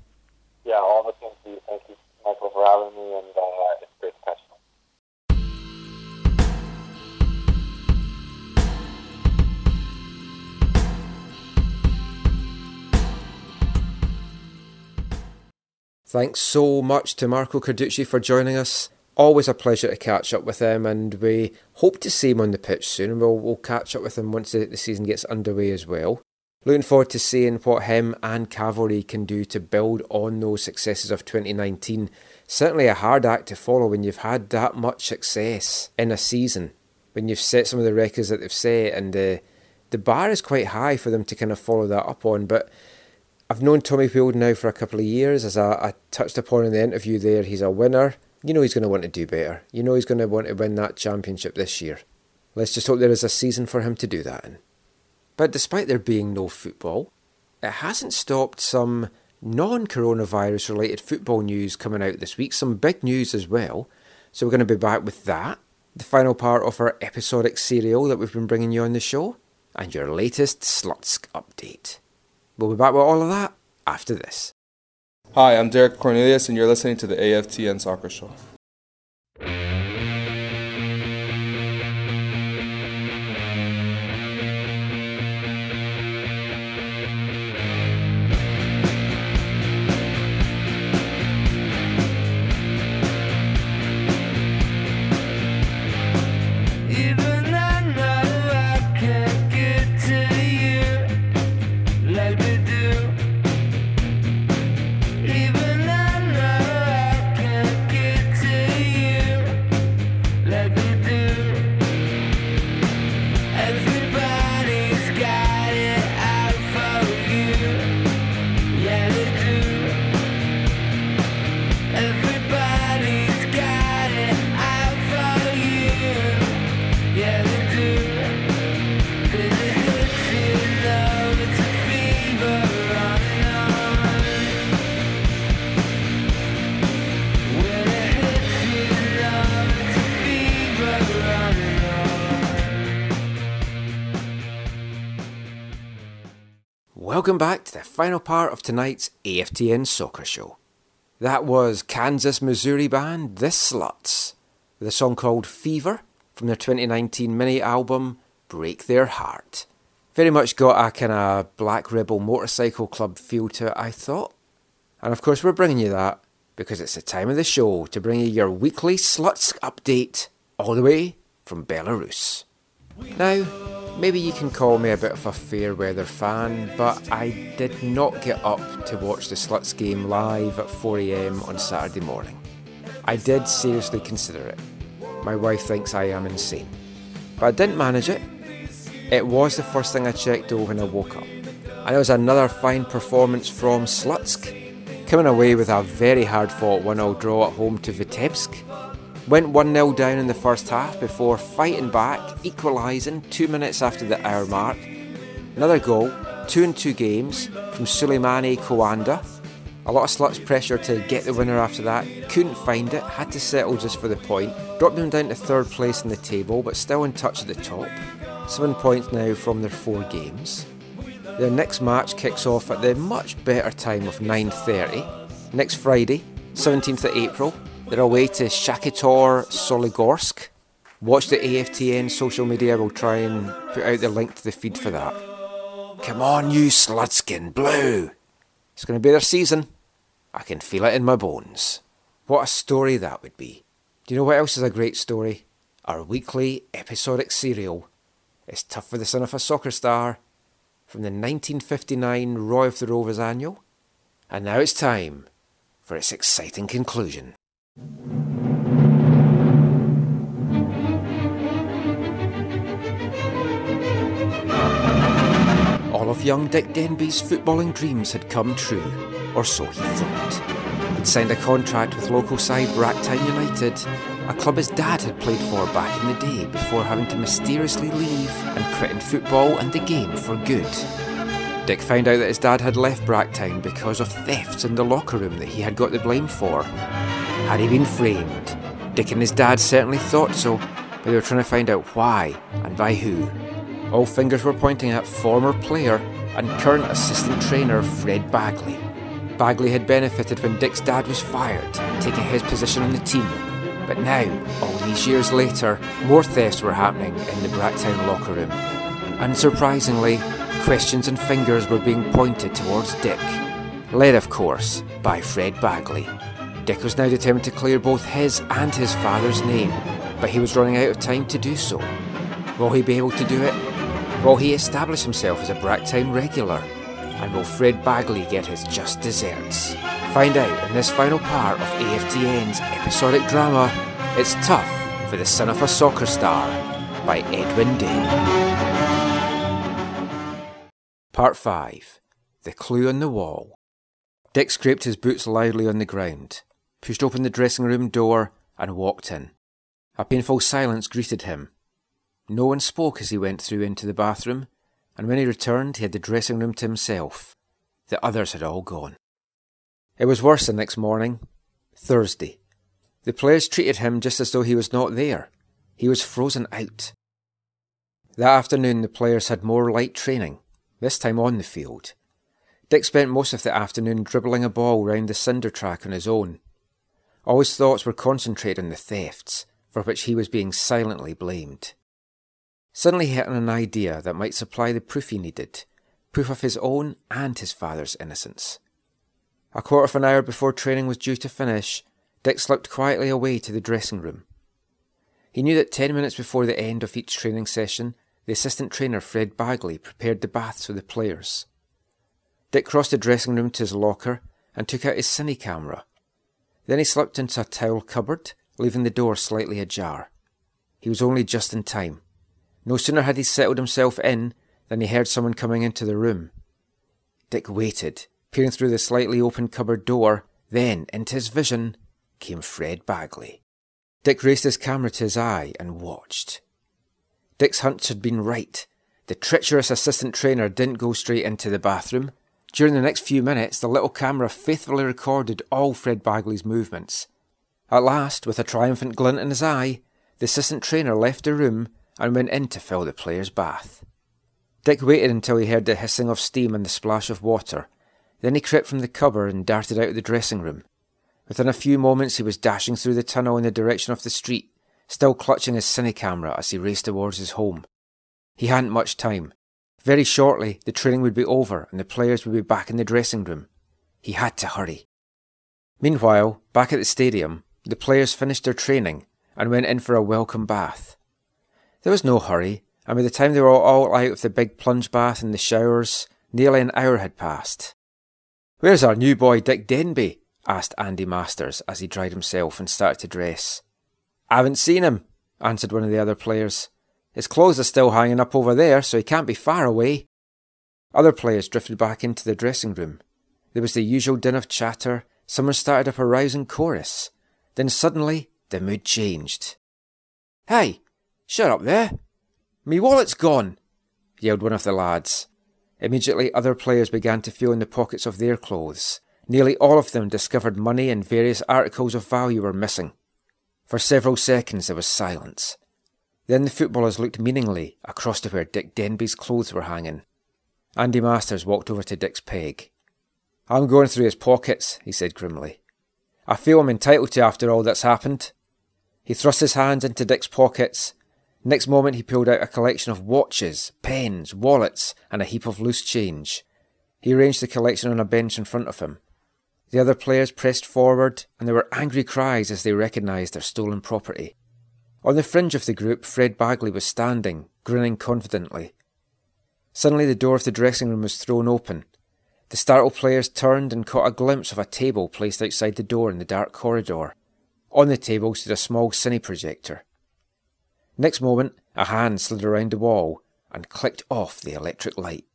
Yeah, all the same to you. Thank you, Michael, for having me, and uh, it's great to catch you. Thanks so much to Marco Carducci for joining us. Always a pleasure to catch up with him, and we hope to see him on the pitch soon. And we'll, we'll catch up with him once the, the season gets underway as well. Looking forward to seeing what him and Cavalry can do to build on those successes of 2019. Certainly a hard act to follow when you've had that much success in a season, when you've set some of the records that they've set, and uh, the bar is quite high for them to kind of follow that up on. But I've known Tommy Field now for a couple of years. As I, I touched upon in the interview there, he's a winner. You know he's going to want to do better. You know he's going to want to win that championship this year. Let's just hope there is a season for him to do that in. But despite there being no football, it hasn't stopped some non coronavirus related football news coming out this week. Some big news as well. So we're going to be back with that. The final part of our episodic serial that we've been bringing you on the show. And your latest Slutsk update. We'll be back with all of that after this. Hi, I'm Derek Cornelius, and you're listening to the AFTN Soccer Show. Welcome back to the final part of tonight's AFTN Soccer Show. That was Kansas, Missouri band The Sluts, with a song called Fever from their 2019 mini album Break Their Heart. Very much got a kind of Black Rebel Motorcycle Club feel to it, I thought. And of course, we're bringing you that because it's the time of the show to bring you your weekly Slutsk update all the way from Belarus. Now, maybe you can call me a bit of a fair weather fan, but I did not get up to watch the Slutsk game live at 4am on Saturday morning. I did seriously consider it. My wife thinks I am insane. But I didn't manage it. It was the first thing I checked over when I woke up. And it was another fine performance from Slutsk, coming away with a very hard fought 1 0 draw at home to Vitebsk. Went 1 0 down in the first half before fighting back, equalising two minutes after the hour mark. Another goal, two in two games, from Suleimani Kowanda. A lot of Slutsk pressure to get the winner after that, couldn't find it, had to settle just for the point. Dropped them down to third place in the table, but still in touch at the top. Seven points now from their four games. Their next match kicks off at the much better time of 9.30. Next Friday, 17th of April, they're away to Shakhtar Soligorsk. Watch the AFTN social media, we'll try and put out the link to the feed for that. Come on, you sludskin blue! It's going to be their season. I can feel it in my bones. What a story that would be. Do you know what else is a great story? Our weekly episodic serial. It's Tough for the Son of a Soccer Star from the 1959 Roy of the Rovers annual. And now it's time for its exciting conclusion. All of young Dick Denby's footballing dreams had come true, or so he thought. He'd signed a contract with local side Bracktown United, a club his dad had played for back in the day before having to mysteriously leave and quitting football and the game for good. Dick found out that his dad had left Bracktown because of thefts in the locker room that he had got the blame for. Had he been framed? Dick and his dad certainly thought so, but they were trying to find out why and by who. All fingers were pointing at former player and current assistant trainer Fred Bagley. Bagley had benefited when Dick's dad was fired, taking his position on the team. But now, all these years later, more thefts were happening in the Bracktown locker room. Unsurprisingly, questions and fingers were being pointed towards Dick, led, of course, by Fred Bagley. Dick was now determined to clear both his and his father's name, but he was running out of time to do so. Will he be able to do it? Will he establish himself as a Bracktown regular? And will Fred Bagley get his just desserts? Find out in this final part of AFTN's episodic drama, It's Tough for the Son of a Soccer Star by Edwin Day. Part 5 The Clue on the Wall. Dick scraped his boots loudly on the ground, pushed open the dressing room door, and walked in. A painful silence greeted him. No one spoke as he went through into the bathroom, and when he returned, he had the dressing room to himself. The others had all gone. It was worse the next morning, Thursday. The players treated him just as though he was not there. He was frozen out. That afternoon, the players had more light training, this time on the field. Dick spent most of the afternoon dribbling a ball round the cinder track on his own. All his thoughts were concentrated on the thefts, for which he was being silently blamed. Suddenly he had an idea that might supply the proof he needed proof of his own and his father's innocence. A quarter of an hour before training was due to finish, Dick slipped quietly away to the dressing room. He knew that ten minutes before the end of each training session, the assistant trainer Fred Bagley prepared the baths for the players. Dick crossed the dressing room to his locker and took out his cine camera. Then he slipped into a towel cupboard, leaving the door slightly ajar. He was only just in time. No sooner had he settled himself in than he heard someone coming into the room. Dick waited, peering through the slightly open cupboard door. Then, into his vision, came Fred Bagley. Dick raised his camera to his eye and watched. Dick's hunch had been right. The treacherous assistant trainer didn't go straight into the bathroom. During the next few minutes, the little camera faithfully recorded all Fred Bagley's movements. At last, with a triumphant glint in his eye, the assistant trainer left the room and went in to fill the player's bath. Dick waited until he heard the hissing of steam and the splash of water. Then he crept from the cupboard and darted out of the dressing room. Within a few moments, he was dashing through the tunnel in the direction of the street, still clutching his cine camera as he raced towards his home. He hadn't much time. Very shortly, the training would be over and the players would be back in the dressing room. He had to hurry. Meanwhile, back at the stadium, the players finished their training and went in for a welcome bath. There was no hurry, and by the time they were all out of the big plunge bath and the showers, nearly an hour had passed. Where's our new boy Dick Denby? asked Andy Masters as he dried himself and started to dress. I haven't seen him, answered one of the other players. His clothes are still hanging up over there, so he can't be far away. Other players drifted back into the dressing room. There was the usual din of chatter. Someone started up a rousing chorus. Then suddenly, the mood changed. Hey, shut up there, me wallet's gone, yelled one of the lads. Immediately other players began to feel in the pockets of their clothes. Nearly all of them discovered money and various articles of value were missing. For several seconds there was silence. Then the footballers looked meaningly across to where Dick Denby's clothes were hanging. Andy Masters walked over to Dick's peg. I'm going through his pockets, he said grimly. I feel I'm entitled to after all that's happened. He thrust his hands into Dick's pockets. Next moment, he pulled out a collection of watches, pens, wallets, and a heap of loose change. He arranged the collection on a bench in front of him. The other players pressed forward, and there were angry cries as they recognised their stolen property. On the fringe of the group, Fred Bagley was standing, grinning confidently. Suddenly, the door of the dressing room was thrown open. The startled players turned and caught a glimpse of a table placed outside the door in the dark corridor. On the table stood a small cine projector. Next moment, a hand slid around the wall and clicked off the electric light.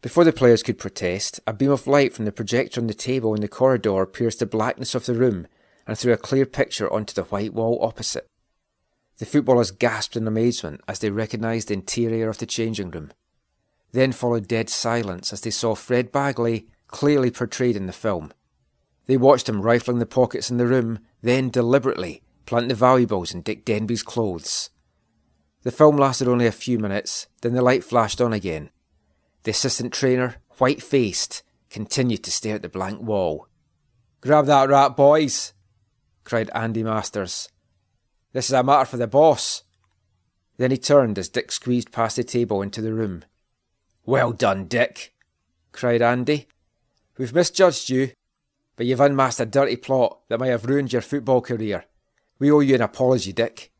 Before the players could protest, a beam of light from the projector on the table in the corridor pierced the blackness of the room and threw a clear picture onto the white wall opposite. The footballers gasped in amazement as they recognised the interior of the changing room. Then followed dead silence as they saw Fred Bagley clearly portrayed in the film. They watched him rifling the pockets in the room, then deliberately plant the valuables in Dick Denby's clothes. The film lasted only a few minutes, then the light flashed on again. The assistant trainer, white faced, continued to stare at the blank wall. Grab that rat, boys! cried Andy Masters. This is a matter for the boss. Then he turned as Dick squeezed past the table into the room. Well done, Dick, cried Andy. We've misjudged you, but you've unmasked a dirty plot that may have ruined your football career. We owe you an apology, Dick.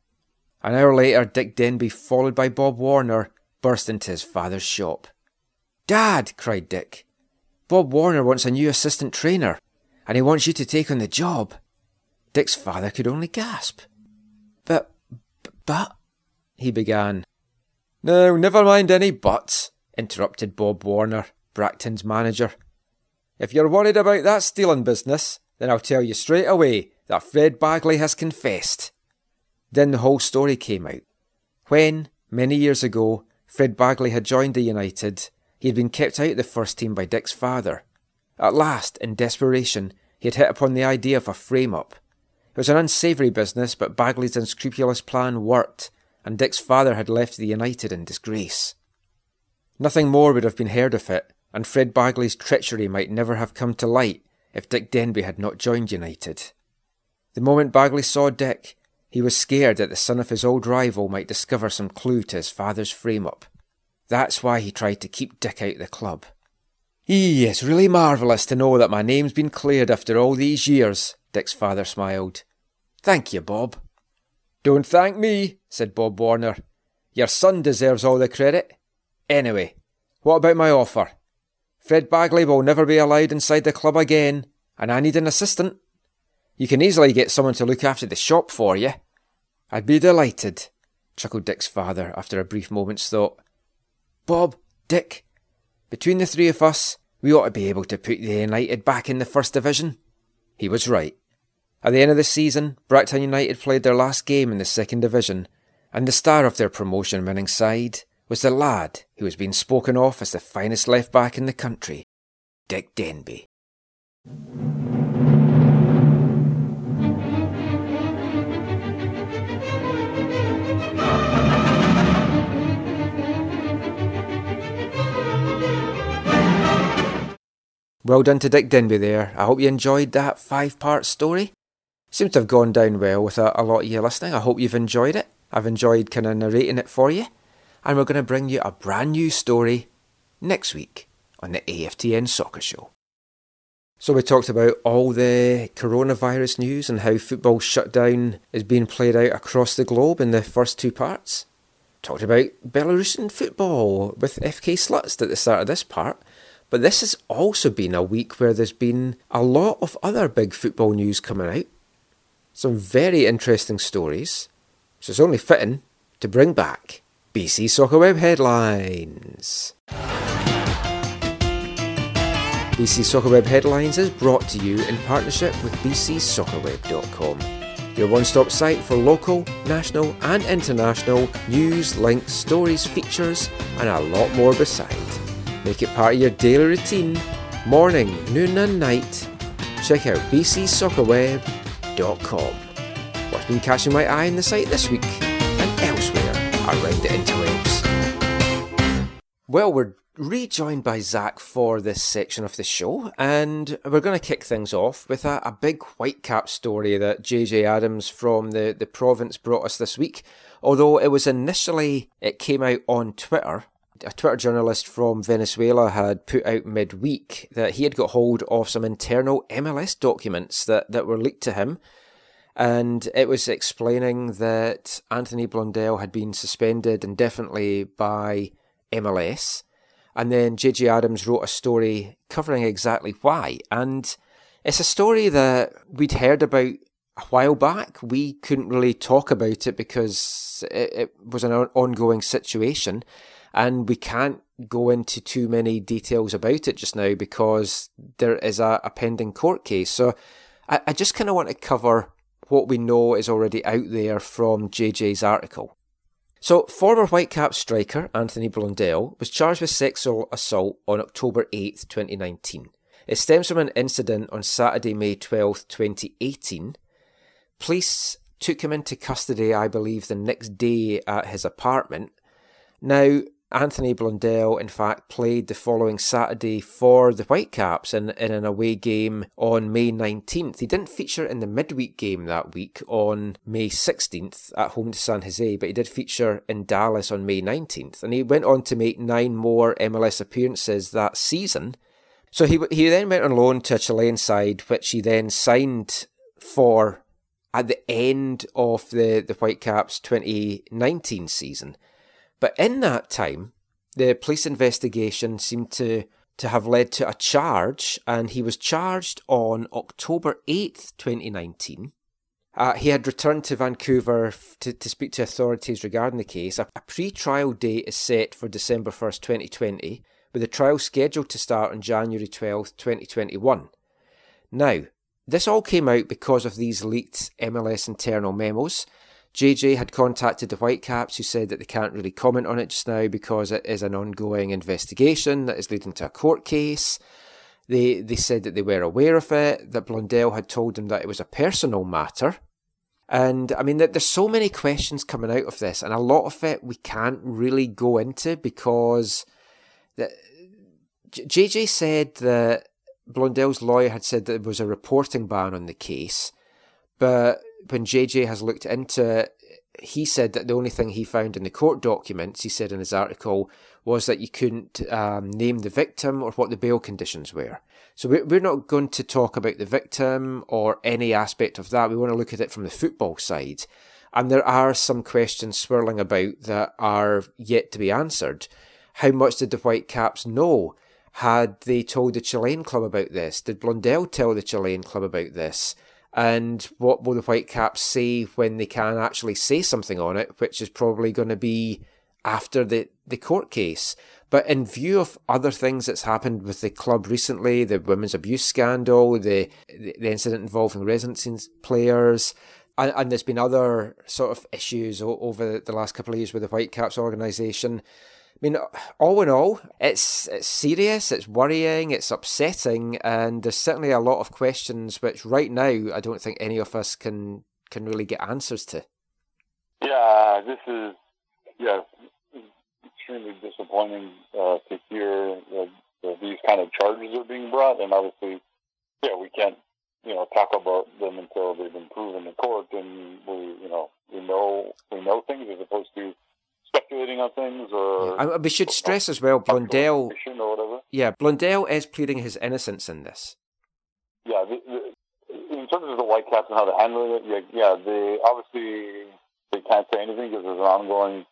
An hour later, Dick Denby, followed by Bob Warner, burst into his father's shop. Dad, cried Dick, Bob Warner wants a new assistant trainer, and he wants you to take on the job. Dick's father could only gasp. But, he began. No, never mind any buts, interrupted Bob Warner, Bracton's manager. If you're worried about that stealing business, then I'll tell you straight away that Fred Bagley has confessed. Then the whole story came out. When, many years ago, Fred Bagley had joined the United, he had been kept out of the first team by Dick's father. At last, in desperation, he had hit upon the idea of a frame up. It was an unsavoury business, but Bagley's unscrupulous plan worked, and Dick's father had left the United in disgrace. Nothing more would have been heard of it, and Fred Bagley's treachery might never have come to light if Dick Denby had not joined United. The moment Bagley saw Dick, he was scared that the son of his old rival might discover some clue to his father's frame up. That's why he tried to keep Dick out of the club. Eee, it's really marvellous to know that my name's been cleared after all these years, Dick's father smiled. Thank you, Bob. Don't thank me, said Bob Warner. Your son deserves all the credit. Anyway, what about my offer? Fred Bagley will never be allowed inside the club again, and I need an assistant. You can easily get someone to look after the shop for you. I'd be delighted, chuckled Dick's father after a brief moment's thought. Bob, Dick, between the three of us, we ought to be able to put the United back in the First Division. He was right. At the end of the season, Bracton United played their last game in the Second Division, and the star of their promotion winning side was the lad who has been spoken of as the finest left back in the country, Dick Denby. Well done to Dick Denby there. I hope you enjoyed that five part story. Seems to have gone down well with a, a lot of you listening. I hope you've enjoyed it. I've enjoyed kind of narrating it for you. And we're going to bring you a brand new story next week on the AFTN Soccer Show. So, we talked about all the coronavirus news and how football shutdown is being played out across the globe in the first two parts. Talked about Belarusian football with FK Slutsk at the start of this part. But this has also been a week where there's been a lot of other big football news coming out. Some very interesting stories. So it's only fitting to bring back BC Soccer Web headlines. BC Soccer Web Headlines is brought to you in partnership with bcsoccerweb.com, your one stop site for local, national, and international news, links, stories, features, and a lot more beside. Make it part of your daily routine, morning, noon, and night. Check out bcsoccerweb.com. What's been catching my eye on the site this week and elsewhere around the interwebs? Well, we're rejoined by Zach for this section of the show, and we're going to kick things off with a, a big Whitecap story that JJ Adams from the, the province brought us this week. Although it was initially, it came out on Twitter. A Twitter journalist from Venezuela had put out midweek that he had got hold of some internal MLS documents that, that were leaked to him. And it was explaining that Anthony Blondell had been suspended indefinitely by MLS. And then JJ Adams wrote a story covering exactly why. And it's a story that we'd heard about a while back. We couldn't really talk about it because it, it was an ongoing situation. And we can't go into too many details about it just now because there is a, a pending court case. So I, I just kind of want to cover what we know is already out there from JJ's article. So, former Whitecaps striker Anthony Blondell was charged with sexual assault on October 8, 2019. It stems from an incident on Saturday, May 12, 2018. Police took him into custody, I believe, the next day at his apartment. Now, Anthony Blondell, in fact, played the following Saturday for the Whitecaps in, in an away game on May 19th. He didn't feature in the midweek game that week on May 16th at home to San Jose, but he did feature in Dallas on May 19th. And he went on to make nine more MLS appearances that season. So he, he then went on loan to a Chilean side, which he then signed for at the end of the, the Whitecaps 2019 season. But in that time, the police investigation seemed to, to have led to a charge, and he was charged on October 8th, 2019. Uh, he had returned to Vancouver to, to speak to authorities regarding the case. A, a pre trial date is set for December 1st, 2020, with the trial scheduled to start on January 12th, 2021. Now, this all came out because of these leaked MLS internal memos JJ had contacted the Whitecaps, who said that they can't really comment on it just now because it is an ongoing investigation that is leading to a court case. They they said that they were aware of it, that Blondell had told them that it was a personal matter. And I mean, there's so many questions coming out of this, and a lot of it we can't really go into because the, JJ said that Blondell's lawyer had said that there was a reporting ban on the case, but when JJ has looked into it, he said that the only thing he found in the court documents, he said in his article, was that you couldn't um, name the victim or what the bail conditions were. So we're not going to talk about the victim or any aspect of that. We want to look at it from the football side. And there are some questions swirling about that are yet to be answered. How much did the Whitecaps know? Had they told the Chilean club about this? Did Blondell tell the Chilean club about this? And what will the Whitecaps say when they can actually say something on it, which is probably going to be after the, the court case. But in view of other things that's happened with the club recently, the women's abuse scandal, the the incident involving residency players, and, and there's been other sort of issues over the last couple of years with the Whitecaps organisation. I mean, all in all, it's it's serious, it's worrying, it's upsetting, and there's certainly a lot of questions which right now I don't think any of us can can really get answers to. Yeah, this is yeah extremely disappointing uh, to hear that, that these kind of charges are being brought, and obviously, yeah, we can't you know talk about them until they've been proven in court, and we you know we know we know things as opposed to speculating on things or. Yeah. we should stress as well, Blondell. Or whatever. Yeah, Blondell is pleading his innocence in this. Yeah, the, the, in terms of the Whitecaps and how they're handling it, yeah, yeah, they obviously they can't say anything because there's an ongoing,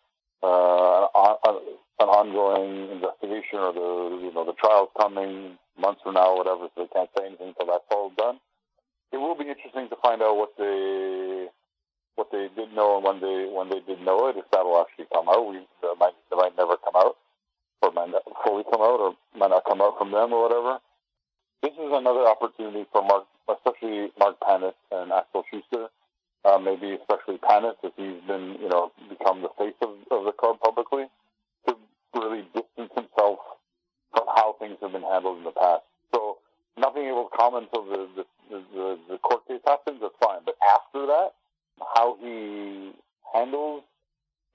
uh, an ongoing investigation or the you know the trial's coming months from now or whatever, so they can't say anything until that's all done. It will be interesting to find out what they what they did know and when they when they did know it, if that'll actually come out. We it might it might never come out, or might not fully come out, or might not come out from them or whatever. This is another opportunity for Mark, especially Mark Pannes and Axel Schuster. Uh, maybe especially Pannes, if he's been you know become the face of, of the club publicly, to really distance himself from how things have been handled in the past. So not being able to comment until the the, the, the court case happens, that's fine. But after that how he handles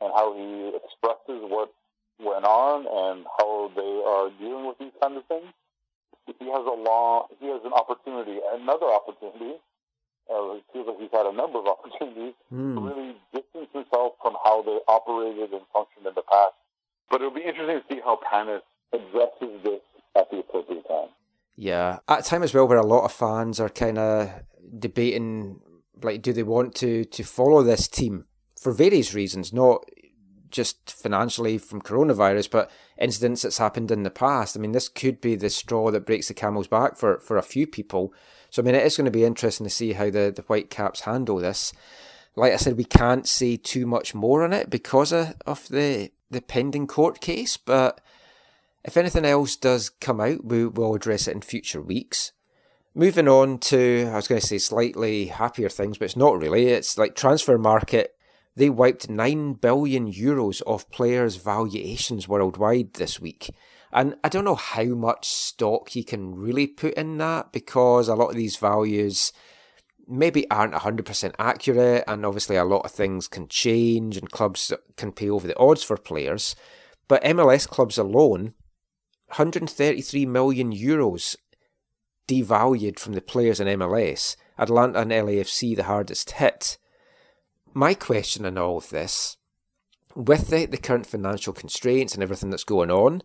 and how he expresses what went on and how they are dealing with these kinds of things, he has a long, he has an opportunity, another opportunity. Uh, it feels like he's had a number of opportunities to Hmm. really distance himself from how they operated and functioned in the past. But it'll be interesting to see how Pannes addresses this at the appropriate time. Yeah, at a time as well where a lot of fans are kind of debating, like, do they want to to follow this team for various reasons, not just financially from coronavirus, but incidents that's happened in the past. I mean, this could be the straw that breaks the camel's back for for a few people. So I mean, it is going to be interesting to see how the the Whitecaps handle this. Like I said, we can't say too much more on it because of, of the the pending court case, but if anything else does come out, we will address it in future weeks. Moving on to, I was going to say slightly happier things, but it's not really. It's like Transfermarkt. They wiped 9 billion euros off players' valuations worldwide this week. And I don't know how much stock you can really put in that because a lot of these values maybe aren't 100% accurate, and obviously a lot of things can change, and clubs can pay over the odds for players. But MLS clubs alone, 133 million euros devalued from the players in MLS. Atlanta and LAFC the hardest hit. My question in all of this, with the, the current financial constraints and everything that's going on,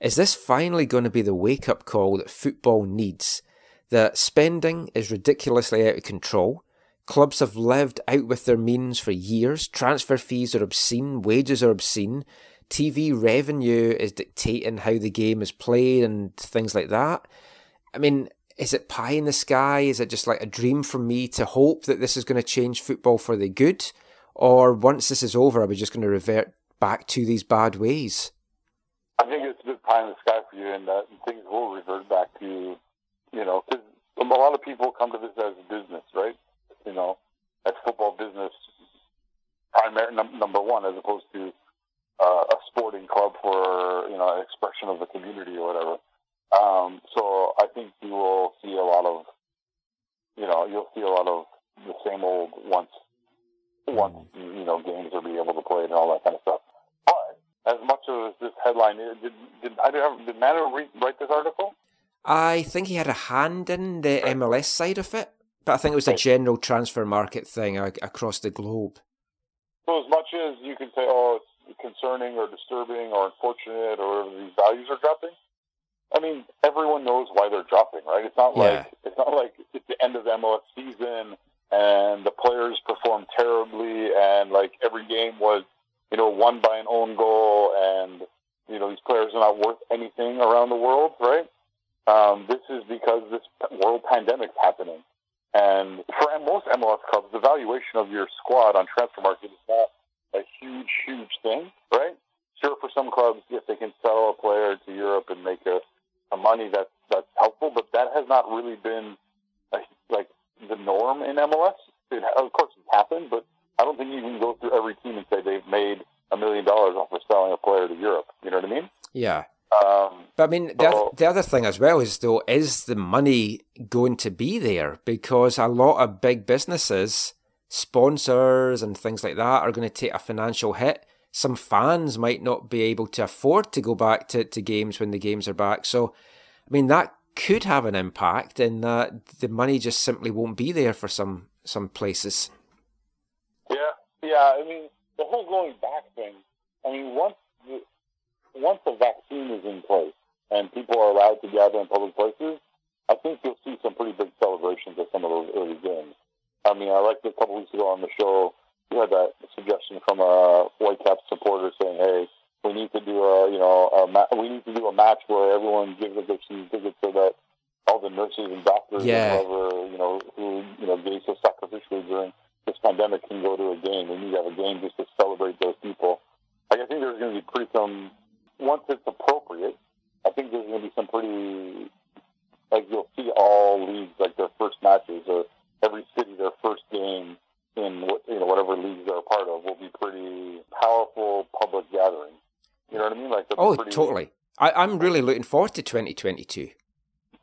is this finally going to be the wake up call that football needs? That spending is ridiculously out of control. Clubs have lived out with their means for years. Transfer fees are obscene. Wages are obscene. TV revenue is dictating how the game is played and things like that. I mean, is it pie in the sky? Is it just like a dream from me to hope that this is going to change football for the good? Or once this is over, are we just going to revert back to these bad ways? I think it's a bit pie in the sky for you, and that things will revert back to, you know, because a lot of people come to this as a business, right? You know, as football business, primary num- number one, as opposed to uh, a sporting club for you know an expression of the community or whatever. Um, so I think you will see a lot of, you know, you'll see a lot of the same old once, once you know games will be able to play and all that kind of stuff. But as much as this headline is, did did I did, did Mano re- write this article? I think he had a hand in the MLS side of it, but I think it was a general transfer market thing across the globe. So as much as you can say, oh, it's concerning or disturbing or unfortunate or these values are dropping, I mean, everyone knows why they're dropping, right? It's not like it's not like it's the end of the MLS season and the players performed terribly and like every game was, you know, won by an own goal and you know these players are not worth anything around the world, right? Um, this is because this world pandemic's happening. And for most MLS clubs, the valuation of your squad on Transfermarkt is not a huge, huge thing, right? Sure, for some clubs, if they can sell a player to Europe and make a, money, that's that's helpful. But that has not really been a, like the norm in MLS. It, of course, it's happened, but I don't think you can go through every team and say they've made a million dollars off of selling a player to Europe. You know what I mean? Yeah. Um, But I mean, the, oth- the other thing as well is, though, is the money going to be there? Because a lot of big businesses, sponsors, and things like that are going to take a financial hit. Some fans might not be able to afford to go back to, to games when the games are back. So, I mean, that could have an impact in that the money just simply won't be there for some, some places. Yeah, yeah. I mean, the whole going back thing. I mean, once the, once the vaccine is in place and people are allowed to gather in public places, I think you'll see some pretty big celebrations at some of those early games. I mean, I liked it a couple weeks ago on the show. You had that suggestion from a Whitecap supporter saying, "Hey, we need to do a you know a ma- we need to do a match where everyone gives a season ticket so that all the nurses and doctors Yeah. and whoever you know who you know gave so sacrificially during this pandemic can go to a game. We need to have a game just to celebrate those people. Like I think there's going to be pretty some once it's appropriate. I think there's going to be some pretty like you'll see all leagues like their first matches or every city their first game in what you know whatever leagues they're a part of will be pretty powerful public gatherings. You know what I mean? Like Oh, pretty, totally. I, I'm really looking forward to 2022.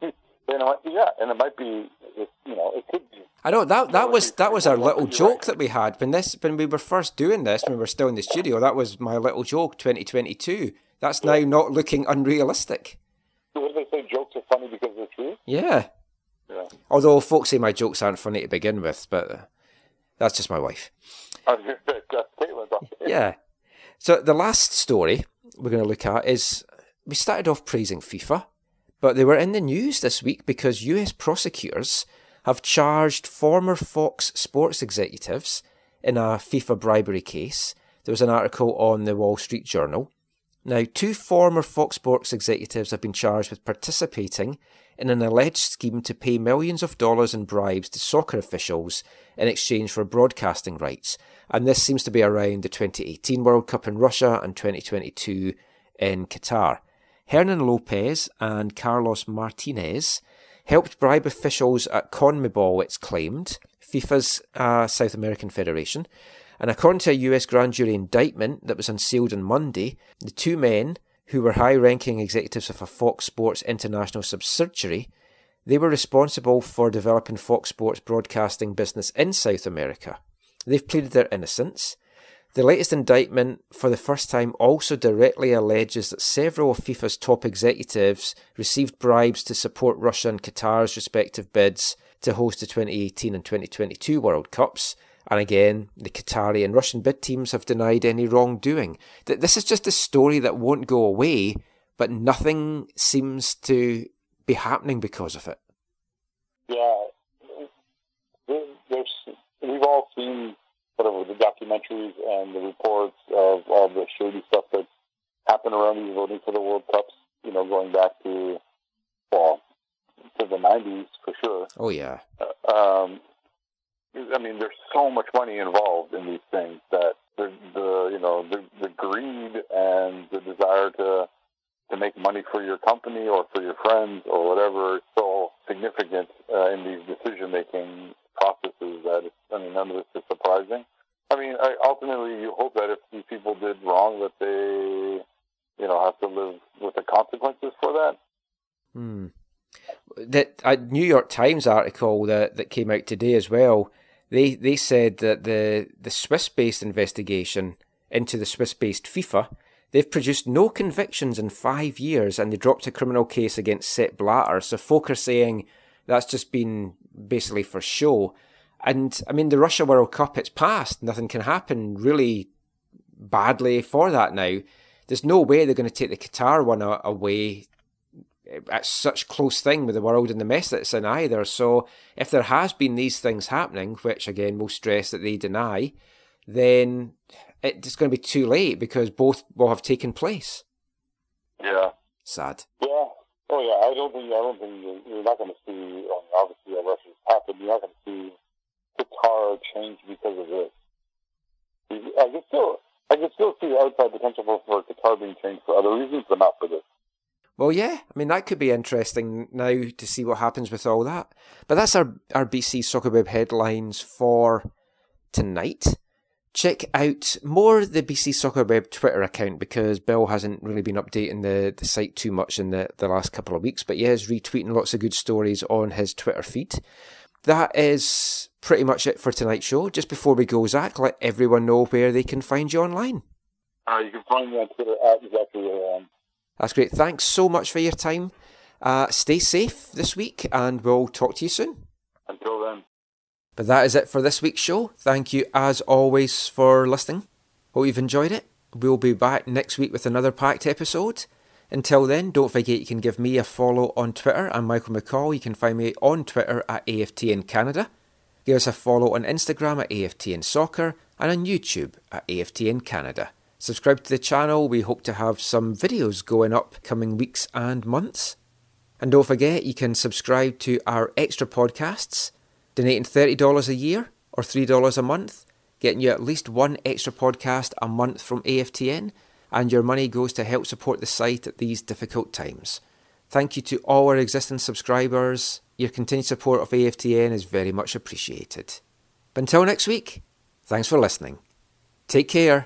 You know, yeah, and it might be, it, you know, it could be. I know that that was that was our little joke that we had when this when we were first doing this when we were still in the studio. That was my little joke. Twenty twenty two. That's now not looking unrealistic. What do they say? Jokes are funny because they're true. Yeah. Yeah. Although folks say my jokes aren't funny to begin with, but uh, that's just my wife. I was gonna say, that's Caitlin's on it. Yeah. So the last story we're going to look at is we started off praising FIFA, but they were in the news this week because US prosecutors have charged former Fox Sports executives in a FIFA bribery case. There was an article on the Wall Street Journal. Now, two former Fox Sports executives have been charged with participating in an alleged scheme to pay millions of dollars in bribes to soccer officials in exchange for broadcasting rights. And this seems to be around the 2018 World Cup in Russia and 2022 in Qatar. Hernan Lopez and Carlos Martinez helped bribe officials at CONMEBOL, it's claimed, FIFA's uh, South American Federation. And according to a US grand jury indictment that was unsealed on Monday, the two men, who were high ranking executives of a Fox Sports International subsidiary, they were responsible for developing Fox Sports broadcasting business in South America. They've pleaded their innocence. The latest indictment, for the first time, also directly alleges that several of FIFA's top executives received bribes to support Russia and Qatar's respective bids to host the 2018 and 2022 World Cups. And again, the Qatari and Russian bid teams have denied any wrongdoing. Th- This is just a story that won't go away, but nothing seems to be happening because of it. Yeah, there's we've all seen whatever the documentaries and the reports of all the shady stuff that's happened around these voting for the World Cups. You know, going back to well to the '90s for sure. Oh, yeah. Um, I mean, there's so much money involved in these things that the, the you know the, the greed and the desire to to make money for your company or for your friends or whatever is so significant uh, in these decision making processes that it's, I mean none of this is surprising. I mean, I, ultimately, you hope that if these people did wrong, that they you know have to live with the consequences for that. Hmm. That a New York Times article that, that came out today as well. They they said that the the Swiss based investigation into the Swiss based FIFA, they've produced no convictions in five years, and they dropped a criminal case against Sepp Blatter. So folk are saying that's just been basically for show. And I mean, the Russia World Cup, it's past. Nothing can happen really badly for that now. There's no way they're going to take the Qatar one away at such close thing with the world and the mess that it's in either. So if there has been these things happening, which again we'll stress that they deny, then it's going to be too late because both will have taken place. Yeah. Sad. Yeah. Oh yeah. I don't think I don't think you're, not going to see. Obviously, a Russia's happened. You're not going to see Qatar change because of this. I can still, I can still see outside potential for, for Qatar being changed for other reasons, but not for this. Well, yeah, I mean that could be interesting now to see what happens with all that. But that's our our BC Soccer Web headlines for tonight. Check out more the BC Soccer Web Twitter account because Bill hasn't really been updating the, the site too much in the, the last couple of weeks. But yeah, he's retweeting lots of good stories on his Twitter feed. That is pretty much it for tonight's show. Just before we go, Zach, let everyone know where they can find you online. Uh, you can find me on Twitter at am. That's great. Thanks so much for your time. Uh, stay safe this week, and we'll talk to you soon. Until then. But that is it for this week's show. Thank you, as always, for listening. Hope you've enjoyed it. We'll be back next week with another packed episode. Until then, don't forget you can give me a follow on Twitter. I'm Michael McColl. You can find me on Twitter at AFTN Canada. Give us a follow on Instagram at AFTN Soccer and on YouTube at AFTN Canada. Subscribe to the channel. We hope to have some videos going up coming weeks and months. And don't forget, you can subscribe to our extra podcasts, donating $30 a year or $3 a month, getting you at least one extra podcast a month from AFTN, and your money goes to help support the site at these difficult times. Thank you to all our existing subscribers. Your continued support of AFTN is very much appreciated. But until next week, thanks for listening. Take care,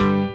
Ten